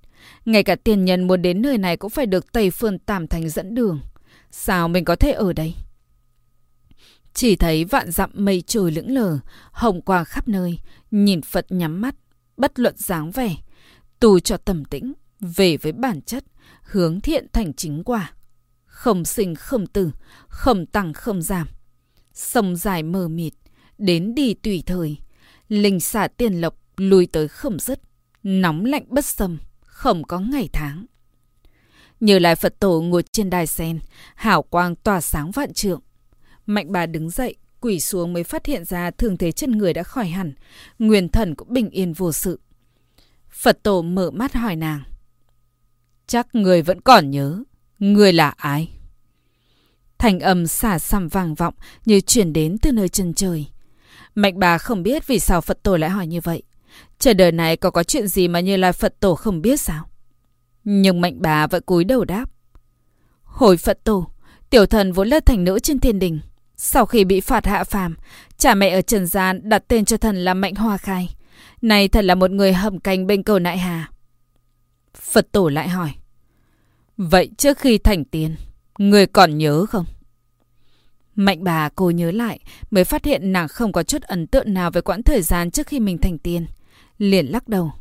Ngay cả tiền nhân muốn đến nơi này cũng phải được Tây Phương Tam Thành dẫn đường. Sao mình có thể ở đây? Chỉ thấy vạn dặm mây trời lững lờ, hồng quang khắp nơi, nhìn Phật nhắm mắt, bất luận dáng vẻ, tù cho tầm tĩnh, về với bản chất, hướng thiện thành chính quả. Không sinh không tử, không tăng không giảm. Sông dài mờ mịt, đến đi tùy thời. Linh xả tiền lộc, lùi tới không dứt. Nóng lạnh bất xâm, không có ngày tháng. Như lại Phật tổ ngồi trên đài sen, hảo quang tỏa sáng vạn trượng. Mạnh bà đứng dậy, quỳ xuống mới phát hiện ra thường thế chân người đã khỏi hẳn. Nguyên thần cũng bình yên vô sự. Phật tổ mở mắt hỏi nàng. Chắc người vẫn còn nhớ. Người là ai? Thành âm xả xăm vang vọng như chuyển đến từ nơi chân trời. Mạnh bà không biết vì sao Phật tổ lại hỏi như vậy. Trời đời này có có chuyện gì mà như lai Phật tổ không biết sao? Nhưng mạnh bà vẫn cúi đầu đáp. Hồi Phật tổ, tiểu thần vốn là thành nữ trên thiên đình. Sau khi bị phạt hạ phàm, cha mẹ ở trần gian đặt tên cho thần là Mạnh Hoa Khai. Này thật là một người hầm canh bên cầu nại hà. Phật tổ lại hỏi. Vậy trước khi thành tiên, người còn nhớ không? Mạnh bà cô nhớ lại mới phát hiện nàng không có chút ấn tượng nào về quãng thời gian trước khi mình thành tiên. Liền lắc đầu.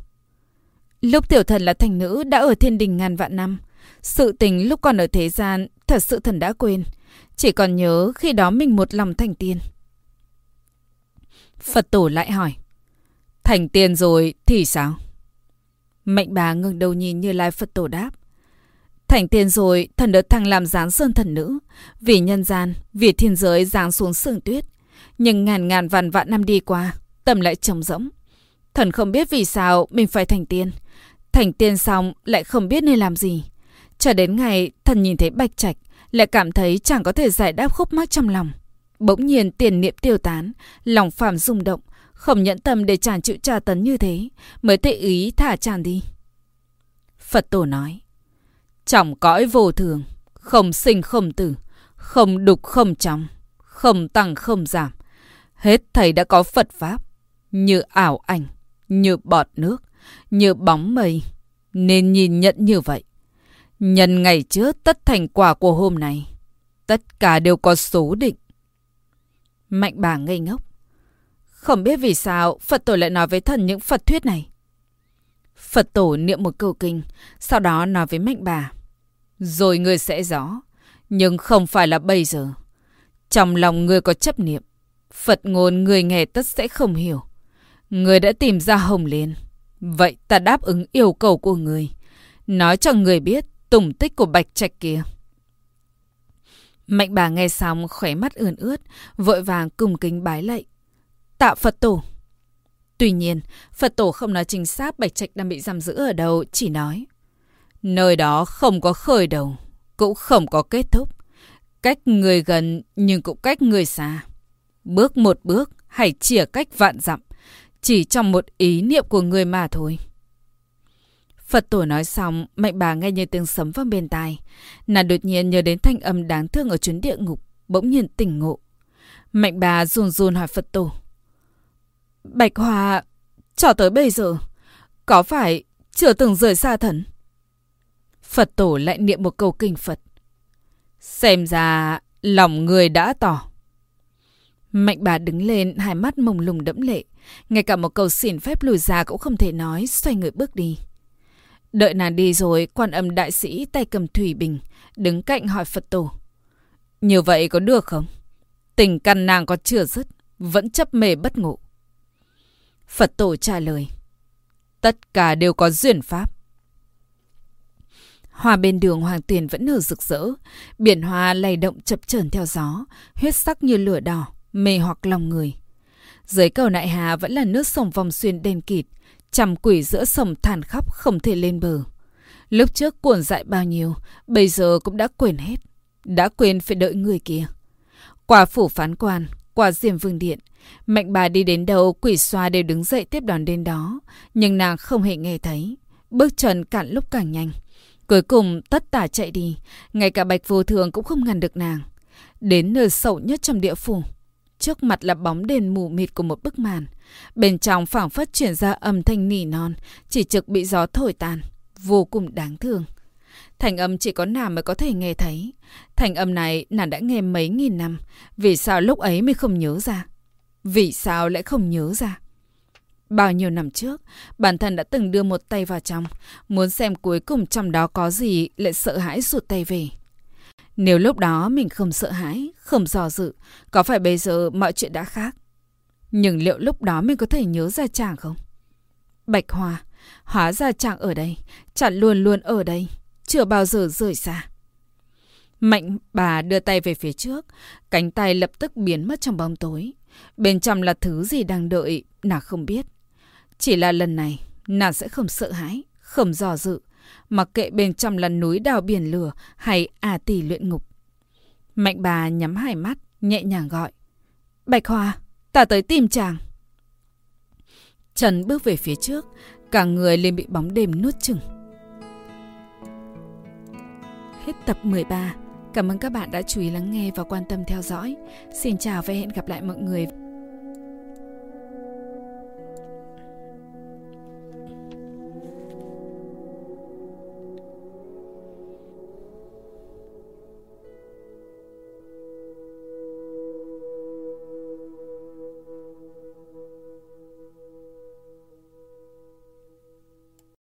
Lúc tiểu thần là thành nữ đã ở thiên đình ngàn vạn năm. Sự tình lúc còn ở thế gian thật sự thần đã quên. Chỉ còn nhớ khi đó mình một lòng thành tiên. Phật tổ lại hỏi. Thành tiên rồi thì sao? mệnh bà ngừng đầu nhìn như lai Phật tổ đáp. Thành tiên rồi, thần được thăng làm giáng sơn thần nữ. Vì nhân gian, vì thiên giới giáng xuống sương tuyết. Nhưng ngàn ngàn vạn vạn năm đi qua, tâm lại trống rỗng. Thần không biết vì sao mình phải thành tiên. Thành tiên xong lại không biết nên làm gì. Cho đến ngày thần nhìn thấy bạch trạch, lại cảm thấy chẳng có thể giải đáp khúc mắc trong lòng. Bỗng nhiên tiền niệm tiêu tán, lòng phàm rung động, không nhẫn tâm để chàng chịu tra tấn như thế, mới tệ ý thả chàng đi. Phật tổ nói, Trong cõi vô thường, không sinh không tử, không đục không trong, không tăng không giảm. Hết thầy đã có Phật Pháp, như ảo ảnh, như bọt nước, như bóng mây, nên nhìn nhận như vậy. Nhân ngày trước tất thành quả của hôm nay, tất cả đều có số định. Mạnh bà ngây ngốc. Không biết vì sao Phật tổ lại nói với thần những Phật thuyết này. Phật tổ niệm một câu kinh, sau đó nói với mạnh bà. Rồi người sẽ rõ, nhưng không phải là bây giờ. Trong lòng người có chấp niệm, Phật ngôn người nghe tất sẽ không hiểu. Người đã tìm ra Hồng Liên. Vậy ta đáp ứng yêu cầu của người. Nói cho người biết tùng tích của Bạch Trạch kia. Mạnh bà nghe xong khóe mắt ươn ướt, vội vàng cùng kính bái lạy. Tạ Phật Tổ. Tuy nhiên, Phật Tổ không nói chính xác Bạch Trạch đang bị giam giữ ở đâu, chỉ nói. Nơi đó không có khởi đầu, cũng không có kết thúc. Cách người gần nhưng cũng cách người xa. Bước một bước hãy chìa cách vạn dặm. Chỉ trong một ý niệm của người mà thôi. Phật tổ nói xong, mạnh bà nghe như tiếng sấm vang bên tai. Nàng đột nhiên nhớ đến thanh âm đáng thương ở chuyến địa ngục, bỗng nhiên tỉnh ngộ. Mạnh bà run run hỏi Phật tổ. Bạch Hoa, cho tới bây giờ, có phải chưa từng rời xa thần? Phật tổ lại niệm một câu kinh Phật. Xem ra lòng người đã tỏ. Mạnh bà đứng lên, hai mắt mông lung đẫm lệ. Ngay cả một câu xin phép lùi ra cũng không thể nói, xoay người bước đi. Đợi nàng đi rồi, quan âm đại sĩ tay cầm thủy bình, đứng cạnh hỏi Phật tổ. Như vậy có được không? Tình căn nàng có chưa dứt, vẫn chấp mê bất ngộ. Phật tổ trả lời. Tất cả đều có duyên pháp. Hoa bên đường hoàng tiền vẫn nở rực rỡ, biển hoa lay động chập chờn theo gió, huyết sắc như lửa đỏ, mê hoặc lòng người. Dưới cầu nại hà vẫn là nước sông vòng xuyên đen kịt, chằm quỷ giữa sông than khóc không thể lên bờ. Lúc trước cuộn dại bao nhiêu, bây giờ cũng đã quên hết. Đã quên phải đợi người kia. Qua phủ phán quan, qua diêm vương điện, mạnh bà đi đến đâu quỷ xoa đều đứng dậy tiếp đón đến đó. Nhưng nàng không hề nghe thấy. Bước chân cạn lúc càng nhanh. Cuối cùng tất tả chạy đi, ngay cả bạch vô thường cũng không ngăn được nàng. Đến nơi sâu nhất trong địa phủ, trước mặt là bóng đèn mù mịt của một bức màn. Bên trong phảng phất chuyển ra âm thanh nỉ non, chỉ trực bị gió thổi tan, vô cùng đáng thương. Thành âm chỉ có nàng mới có thể nghe thấy. Thành âm này nàng đã nghe mấy nghìn năm, vì sao lúc ấy mới không nhớ ra? Vì sao lại không nhớ ra? Bao nhiêu năm trước, bản thân đã từng đưa một tay vào trong, muốn xem cuối cùng trong đó có gì lại sợ hãi rụt tay về. Nếu lúc đó mình không sợ hãi, không dò dự, có phải bây giờ mọi chuyện đã khác? Nhưng liệu lúc đó mình có thể nhớ ra chàng không? Bạch Hoa, hóa ra chàng ở đây, chàng luôn luôn ở đây, chưa bao giờ rời xa. Mạnh bà đưa tay về phía trước, cánh tay lập tức biến mất trong bóng tối. Bên trong là thứ gì đang đợi, nàng không biết. Chỉ là lần này, nàng sẽ không sợ hãi, không dò dự, mặc kệ bên trong là núi đào biển lửa hay à tỷ luyện ngục. Mạnh bà nhắm hai mắt, nhẹ nhàng gọi. Bạch Hoa, ta tới tìm chàng. Trần bước về phía trước, cả người liền bị bóng đêm nuốt chừng. Hết tập 13. Cảm ơn các bạn đã chú ý lắng nghe và quan tâm theo dõi. Xin chào và hẹn gặp lại mọi người